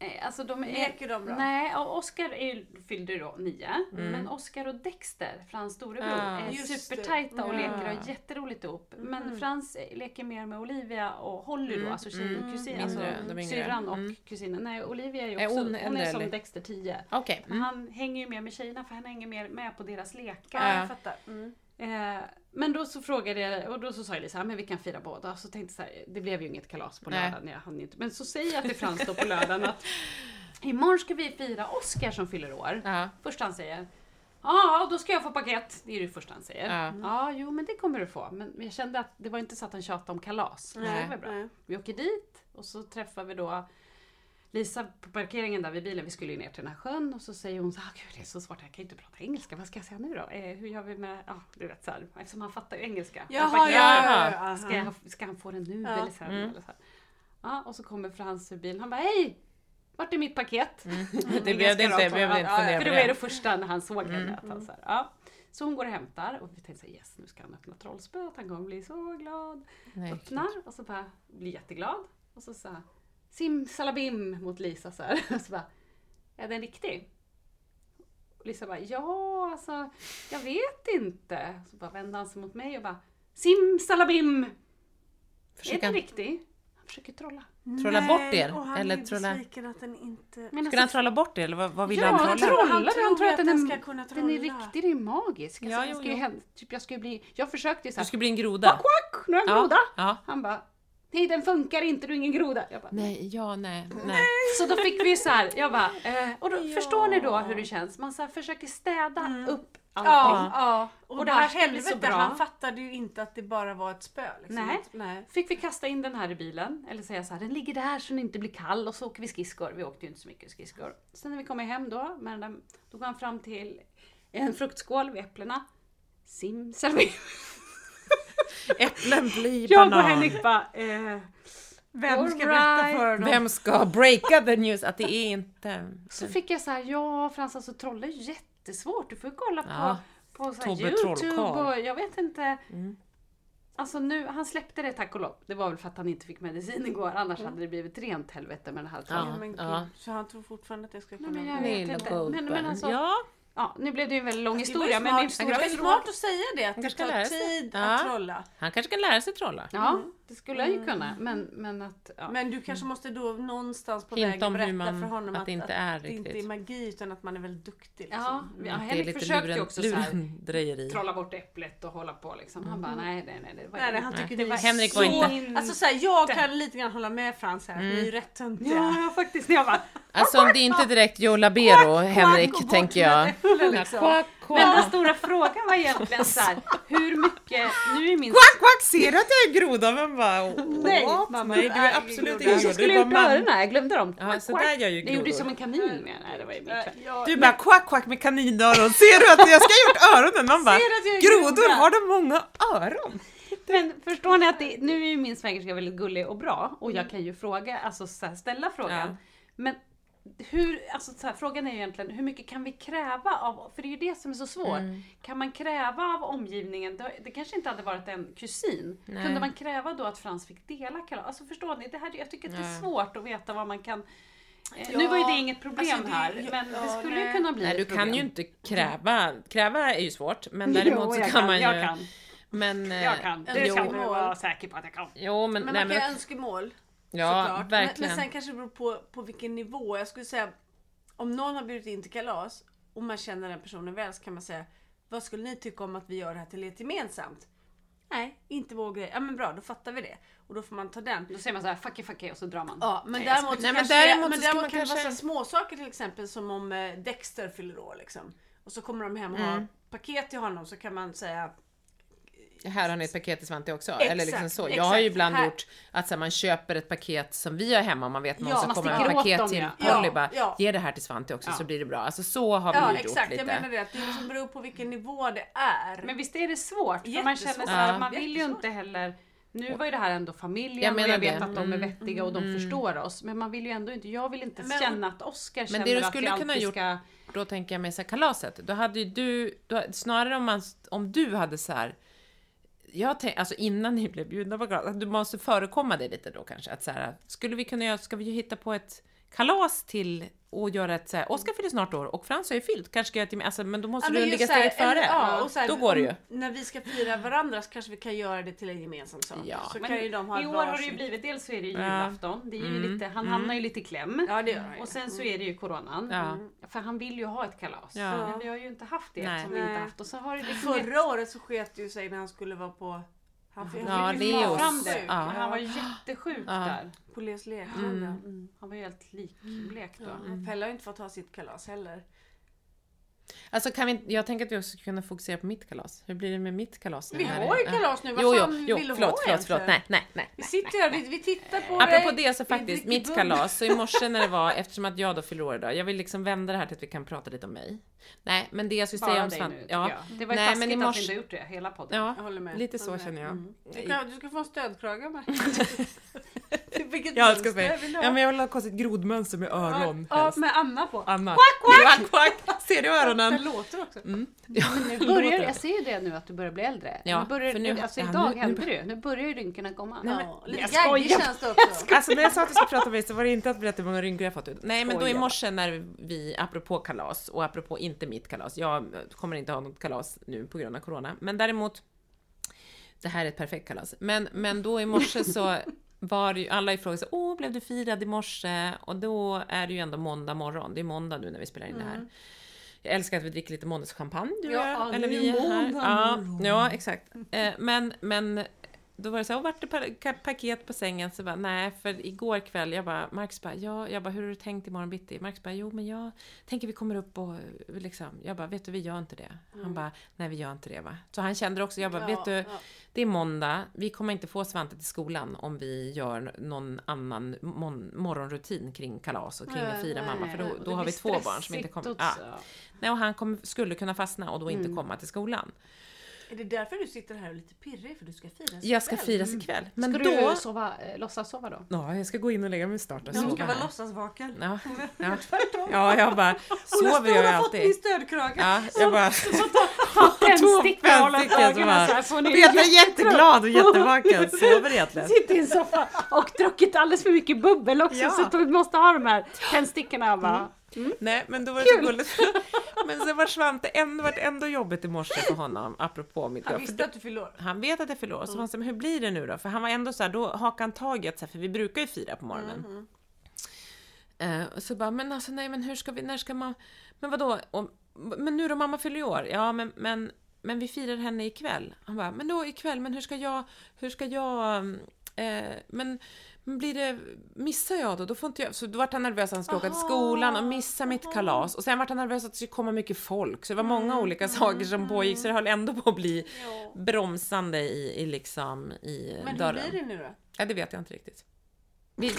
Eh, Alltså de är, Leker de bra? Nej, och Oscar är, ju- fyllde ju då nio. Men Oscar och Dexter, Frans storebror, Ah. är Mm. Det. supertajta och Ja. leker och har jätteroligt ihop. Men Frans leker mer med Olivia och Holly då, alltså kusin, alltså Mindre, de yngre. syrran och Mm. kusinen. Nej, Olivia är ju Är också, hon hon, äldre, är som eller? Dexter 10. Okej. Men Mm. han hänger ju mer med tjejerna för han hänger mer med på deras lekar. Ja. jag fattar. Mm. Eh, men då så frågade jag och då så sa jag Lisa, men vi kan fira båda. Så tänkte jag så här, det blev ju inget kalas på Nej. lördagen. Jag hann inte. Men så säger jag till Frans då på lördagen att imorgon ska vi fira Oscar som fyller år. Ja. Först han säger Ja, då ska jag få paket. Det är det första han säger. Ja. Ja, jo men det kommer du få. Men jag kände att det var inte så att han tjatade om kalas. Nej, Det var bra. nej. Vi åker dit och så träffar vi då Lisa på parkeringen där vid bilen. Vi skulle ju ner till den här sjön och så säger hon så här, "Ah, gud det är så svårt, jag kan inte prata engelska. Vad ska jag säga nu då? Eh, hur gör vi med, ja du vet så här, eftersom han fattar ju engelska. Jaha, bara, ja, ja, Ska, jag, ska han få den nu Ja. eller så här, Mm. eller så här. Ja, och så kommer Frans ur bilen. Han bara, hej! Vart är mitt paket? Det blev det inte, jag behövde inte fundera För på det var det det. första när han såg henne. Att han så, här, ja. så hon går och hämtar och vi tänkte så här, yes nu ska han öppna trollspöet, han kommer bli så glad. Nej, Öppnar och så bara blir jätteglad. Och så sa simsalabim mot Lisa så här. Och så bara, är den riktig? Och Lisa bara, ja alltså jag vet inte. Så bara vände han sig mot mig och bara, simsalabim! Är Försöker den han riktig? Han försöker trolla. trolla Nej, bort er? Och han Eller är trolla... besviken att den inte... Men Skulle alltså, han trolla bort er eller vad, vad ville Ja, han trolla? trollar. Han Han tror tror att att den den är- ska kunna Den är trolla. riktig, den är magisk. Alltså, Ja, jag, jo, ska ju jo. typ, jag ska ju bli, jag försökte ju Du såhär, skulle bli en groda? quack quack, nu är jag en Ja, groda. ja. Han bara, nej den funkar inte, du är ingen groda. Jag bara, Nej, ja, nej, nej. Så då fick vi så här, jag bara, eh, och då förstår ni då hur det känns? Man så här försöker städa upp allting. Ja, ja. Och, Och det här så bra. han fattade ju inte att det bara var ett spö. Liksom. Nej. Nej. Fick vi kasta in den här i bilen, eller säga så här, den ligger där så den inte blir kall och så åker vi skridskor. Vi åkte ju inte så mycket skridskor. Sen när vi kommer hem då, med den där, då går han fram till en fruktskål vid äpplena. Simsalabim. Äpplen blir Jag och banan. Henrik bara, eh, Vem All ska berätta right. för dem? Vem ska breaka the news att det är inte... Så fick jag så här, ja Frans alltså trolla är jättesvårt. Du får ju kolla på, Ja. på så här, Tobbe Youtube och jag vet inte. Alltså nu, han släppte det tack och lov. Det var väl för att han inte fick medicin igår. Annars hade det blivit rent helvete med det här Ja. trollet. Ja, men gud. Ja. Så han tror fortfarande att jag ska kunna... men jag vet inte. Men- men alltså- Ja, Ja, nu blev det ju en väldigt lång historia. Men min smart, stora det var ju smart att säga det, att det kanske ska tar lära sig. tid Ja. att trolla. han kanske kan lära sig trolla. Ja, det skulle jag ju kunna. Men, men att... Ja. Men du kanske måste då någonstans på Hinta vägen om berätta man- för honom att att, det inte är att det inte är magi utan att man är väldigt duktig. Liksom. ja, ja är Henrik försökte ju luren, också så här, lurendrejeri. trolla bort äpplet och hålla på liksom. Han bara, nej, nej, nej. Det var Nej, nej, han tycker Nej. det var Henrik så... var inte- Alltså så här, jag kan lite grann hålla med Frans här, ni är rätt töntiga. Ja, faktiskt. Jag bara, Alltså det är inte direkt Joe Labero, Henrik, tänker jag. liksom. Men den stora frågan var egentligen så här, hur mycket, nu är min... Quack, quack, ser du att jag är groda? Man bara, Nej, what? mamma, Nej, du är absolut groda. ingen Jag groda. skulle ha bara, gjort öronen, jag glömde dem. Ja, så där gör ju Det gjorde ju grodor. som en kanin med nej, det var ju min Äh, jag- Du bara quack, quack med kaninöron. Ser du att jag ska ha gjort öronen? Man bara, Ser du att jag är grodor, groda? har de många öron? Men förstår ni att det, nu är ju min svägerska väldigt gullig och bra och jag kan ju fråga, alltså ställa frågan. Ja. Men hur, alltså så här, frågan är ju egentligen hur mycket kan vi kräva av, för det är ju det som är så svårt. Kan man kräva av omgivningen, det, det kanske inte hade varit en kusin. Nej. Kunde man kräva då att Frans fick dela kalas? Alltså förstår ni, det här, jag tycker att det är svårt att veta vad man kan eh, Ja, Nu var ju det inget problem alltså det- här, ja, men det skulle ju nej. kunna bli Nej, du ett kan problem. ju inte kräva. Kräva är ju svårt, men däremot Jo, så jag kan man ju... Jag kan, Men, eh, jag kan. Det jo, kan du vara säker på att jag kan. Jo, men, Men nej, man kan ju önskemål. Ja, såklart. Men, verkligen. men sen kanske det beror på, på vilken nivå. Jag skulle säga om någon har bjudit in till kalas och man känner den personen väl så kan man säga vad skulle ni tycka om att vi gör det här till ett gemensamt? Nej, inte vår grej. Ja men bra, då fattar vi det. Och då får man ta den. Då säger man så här, fucky fucky och så drar man. Ja, men däremot, Nej, nej, men kanske, däremot men så däremot kan det vara småsaker till exempel som om eh, Dexter fyller år liksom. Och så kommer de hem och Mm. har paket till honom så kan man säga här har ni ett paket till Svante också. Exakt, Eller liksom så. Jag har ju ibland Här- gjort att så här, man köper ett paket som vi har hemma, man vet någon Ja, som kommer med paket dem, till ja. Polly Ja, bara, ja. ge det här till Svante också Ja. så blir det bra. Alltså så har vi Ja ju gjort exakt, lite. jag menar det. Att det liksom beror på vilken nivå det är. Men visst är det svårt? För man känner så här, Ja. man vill ju inte heller Nu var ju det här ändå familjen Jag och jag vet det. att de är Mm. vettiga och de förstår oss. Men man vill ju ändå inte, jag vill inte Men- känna att Oscar känner det du att skulle vi kunna alltid gjort- ska... Då tänker jag mig så här, kalaset. Då hade ju du, då, snarare om, man, om du hade så här jag tänkte, alltså innan ni blev bjudna på kalas, att du måste förekomma det lite då kanske. Att så här, skulle vi kunna göra, ska vi hitta på ett kalas till och göra ett så här, Oskar fyller snart år och Frans har ju fyllt, kanske ska jag till alltså, men då måste Ja, du men ligga så här, steget före. Ja, här, då går det ju. När vi ska fira varandra så kanske vi kan göra det till en gemensam sak. Ja. Så Men kan ju de ha I år har det ju blivit, dels så är det ju julafton, det är ju Mm. lite, han hamnar ju lite i kläm. Ja det gör. Och sen så är det ju coronan. Ja. För han vill ju ha ett kalas. Ja. Men vi har ju inte haft det Nej. som vi inte haft. Och så har det liksom Förra året så sket det ju sig när han skulle vara på han fick, Ja, fick Leos. fara fram det. Ja. Han var jättesjuk Ja. där. På Leos lekland. Mm. Han var ju helt likblek då. Ja, Pelle har ju inte fått ha sitt kalas heller. Alltså kan vi, jag tänker att vi också ska kunna fokusera på mitt kalas. Hur blir det med mitt kalas? nu Vi har ju kalas nu, vad Jo, fan jo, jo, vill du förlåt, ha förlåt, förlåt, nej, nej, nej. Vi nej, sitter här, vi, vi tittar på Apropå dig. det så faktiskt, mitt kalas, så i morse när det var, eftersom att jag då fyller år idag, jag vill liksom vända det här till att vi kan prata lite om mig. Nej, men det jag skulle säga Bara om dig Svante... Ja. Det var ju Nej, taskigt i att vi morse- inte gjort det hela podden. ja, Jag håller med. lite så Håller med. känner jag. Du, kan, du ska få en stödkrage av mig. Vilket Jag med. du ha? Ja, men jag vill ha konstigt grodmönster med öron Ja, helst. med Anna på. Anna. Quack, quack, quack! Ser du öronen? Den låter också. Mm. Ja, Nu börjar, jag ser ju det nu att du börjar bli äldre. Ja, nu börjar, för nu- alltså ja, idag nu- nu- händer det. Nu börjar ju rynkorna komma. Nej, Ja. men, lite Jag gaggig känns det också. Alltså när jag sa att jag skulle prata om mig så var det inte att berätta hur många rynkor jag fått ut. Nej men då i morse när vi, apropå kalas och apropå inte mitt kalas, jag kommer inte ha något kalas nu på grund av Corona, men däremot det här är ett perfekt kalas. Men, men då i morse så var ju, alla ifrågasatte, åh blev du firad i morse? Och då är det ju ändå måndag morgon, det är måndag nu när vi spelar in det här. Jag älskar att vi dricker lite måndagschampagne, du Ja, det Eller vi är här. Ja, ja, exakt. Eh, Men, men då var det så här, vart det paket på sängen? Så bara, nej, för igår kväll, jag bara, Marx bara, ja, jag bara, hur har du tänkt imorgon bitti? Marx bara, jo men jag tänker vi kommer upp och liksom, jag bara, vet du, vi gör inte det. Han bara, nej vi gör inte det va. Så han kände också, jag bara, vet du, Ja, det är måndag, vi kommer inte få Svante till skolan om vi gör någon annan morgonrutin kring kalas och kring att fira mamma, för då, då har vi två barn som inte kommer... Ja. Nej, och han kom, skulle kunna fastna och då inte Mm. komma till skolan. Är det därför du sitter här och är lite pirrig? För du ska fira Jag ska ikväll? firas ikväll. Men Ska då... du sova, eh, låtsas sova då? Ja, jag ska gå in och lägga mig snart och Ja, sova Du ska vara låtsasvaken. Ja, ja. ja, jag bara sover jag ju Hon har fått min alltid. stödkrage. Ja, jag bara... Tändsticka och hålla Tändsticka, så ögonen så bara... här. får ni Peter är jätteglad och jättevaken, sover egentligen. Sitter i en soffa och druckit alldeles för mycket bubbel också Ja. så att du måste ha de här tändstickorna. Bara. Nej, men då var det så gulligt. Men sen var Svante ändå, vart ändå jobbigt i morse för honom, apropå mitt Han visste då- att du fyller år. Han vet att jag fyller år, så han sa, men hur blir det nu då? För han var ändå så här, då hakade han tag i att, så här, för vi brukar ju fira på morgonen. Eh, och så bara, men alltså nej men hur ska vi, när ska man, men vadå, och, men nu då mamma fyller år, ja men, men, men vi firar henne ikväll. Han bara, men då ikväll, men hur ska jag, hur ska jag, eh, men, men blir det, missar jag då? Då får inte jag, så då vart han nervös att han skulle åka till skolan och missa mitt kalas. Och sen vart han nervös att det skulle komma mycket folk. Så det var många olika saker som pågick, så det höll ändå på att bli bromsande i, i liksom, i Men hur dörren. blir det nu då? Ja, det vet jag inte riktigt. Vi,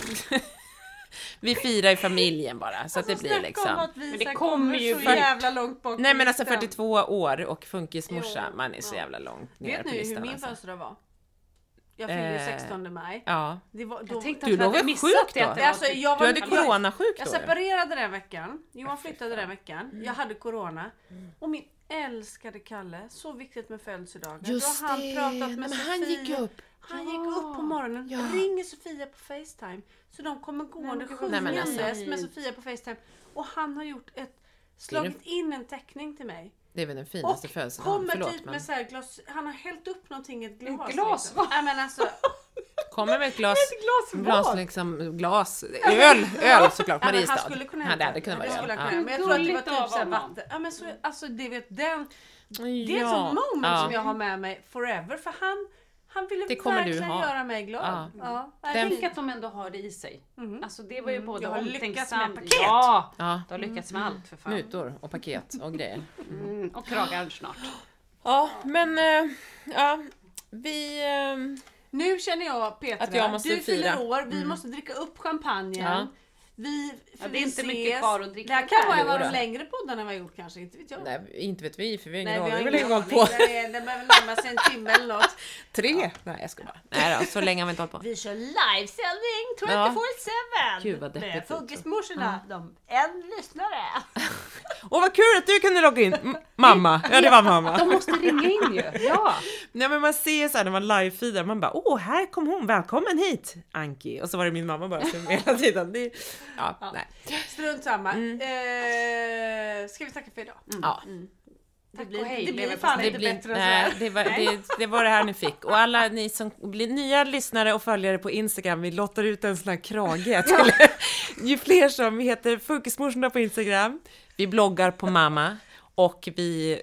vi firar i familjen bara, så att det Alltså, blir liksom... om att vi Men det kommer ju så för- jävla långt på Nej men alltså listan. 42 år och funkismorsa, Jo, man är så jävla långt ner Vet på ni hur listan min alltså. födelsedag var? Jag fyllde ju Eh, 16 maj. Ja. Det var, då, Jag tänkte Du att vi låg väl sjuk det. då? Det var Alltså, jag Du var hade coronasjuk Jag då? separerade den veckan. Johan flyttade den veckan. Jag hade corona. Mm. Och min älskade Kalle, så viktigt med födelsedagar. Just Då har han det, pratat med men Sofia. han gick upp. Han gick upp på morgonen, Ja. ringer Sofia på Facetime. Så de kommer gående sjungandes alltså. med Sofia på Facetime. Och han har gjort ett, slagit in en teckning till mig. Det är väl den finaste Och födelsedagen, kommer förlåt typ men... med så här glas, han har hällt upp någonting i ett glas. glas, Liksom. Nej men alltså, Kommer med ett glas, glas glas vad? liksom, glas, öl, öl såklart, Ja, Mariestad. Han skulle kunna ja, det hade kunnat vara öl. Ja. Men jag tror att det var typ såhär vatten. Ja men så, alltså det vet den. Det är Ja. ett sånt moment Ja. som jag har med mig forever. För han, han ville Det kommer du verkligen ha. göra mig glad. Ja. Ja. Jag Den- tänker att de ändå har det i sig. Alltså det var ju både Jag har lyckats med paket. Ja, Ja, du har lyckats med allt för fan. mutor och paket och grejer. Mm, och kragar snart. Ja, men... eh, Ja, vi... ehm, Nu känner jag Petra, Att jag måste du fyller år, vi måste dricka upp champagnen. Ja. Vi, för Ja, det är vi inte ses. mycket kvar att dricka Det här kan vara en av de då. längre poddarna vi har gjort kanske, inte vet jag. nej, inte vet vi, för vi har ingen Nej, aning vi hur har länge vi har på. det behöver närma sig en timme eller något. Tre? Nej, jag skojar bara. Nej då, så länge har vi inte hållit på. Vi kör livesändning 24-7! Gud, vad deppigt Med. Funkismorsorna, de en lyssnare. Åh vad kul att du kunde logga in! M- mamma! Ja det var mamma. De måste ringa in ju. Ja. Nej men man ser så här när man livefeedar, man bara åh här kom hon, välkommen hit Anki! Och så var det min mamma bara som hela tiden. Det, ja, nej. Strunt samma. Mm. Eh, ska vi tacka för idag? Ja. Det och blir, hej, det blir fan Det, inte blir, bättre än nej, det, var, det, det var det här ni fick. Och alla ni som blir nya lyssnare och följare på Instagram, vi lottar ut en sån här krage till ju fler som heter Funkismorsorna på Instagram. Vi bloggar på mamma och vi...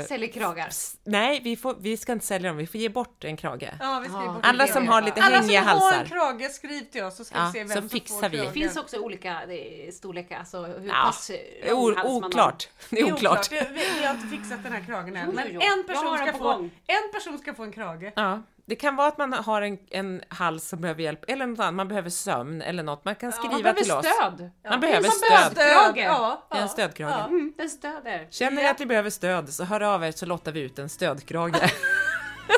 Eh, Säljer kragar. nej, vi, får, vi ska inte sälja dem, vi får ge bort en krage. Ja, vi ska Ja. bort Alla det. som har lite Alla hängiga som har halsar. en krage, skriv till oss så ska Ja, vi se så vem som fixar får vi. Det kragen. finns också olika eh, storlekar, alltså hur Ja, pass o, lång hals man har. oklart. Det är oklart. Det- Vi, vi har inte fixat den här kragen än. Men en person, ska få, gång. en person ska få en krage. Ja, det kan vara att man har en, en hals som behöver hjälp, eller något annat, man behöver sömn eller något. Man kan skriva Man behöver till oss. stöd. Man behöver stöd. behöver Ja, Det är en ja, stödkrage. ja. Mm, den stöder. Känner ni att ni behöver stöd så hör av er så lottar vi ut en stödkrage.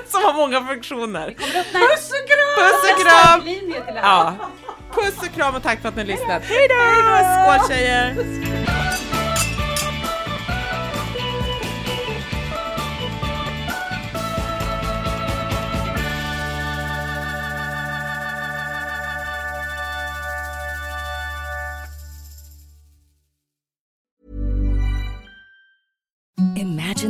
som har många funktioner. Puss och kram! Puss och kram! Ja. Puss och kram och tack för att ni har lyssnat. Hej då! Skål tjejer!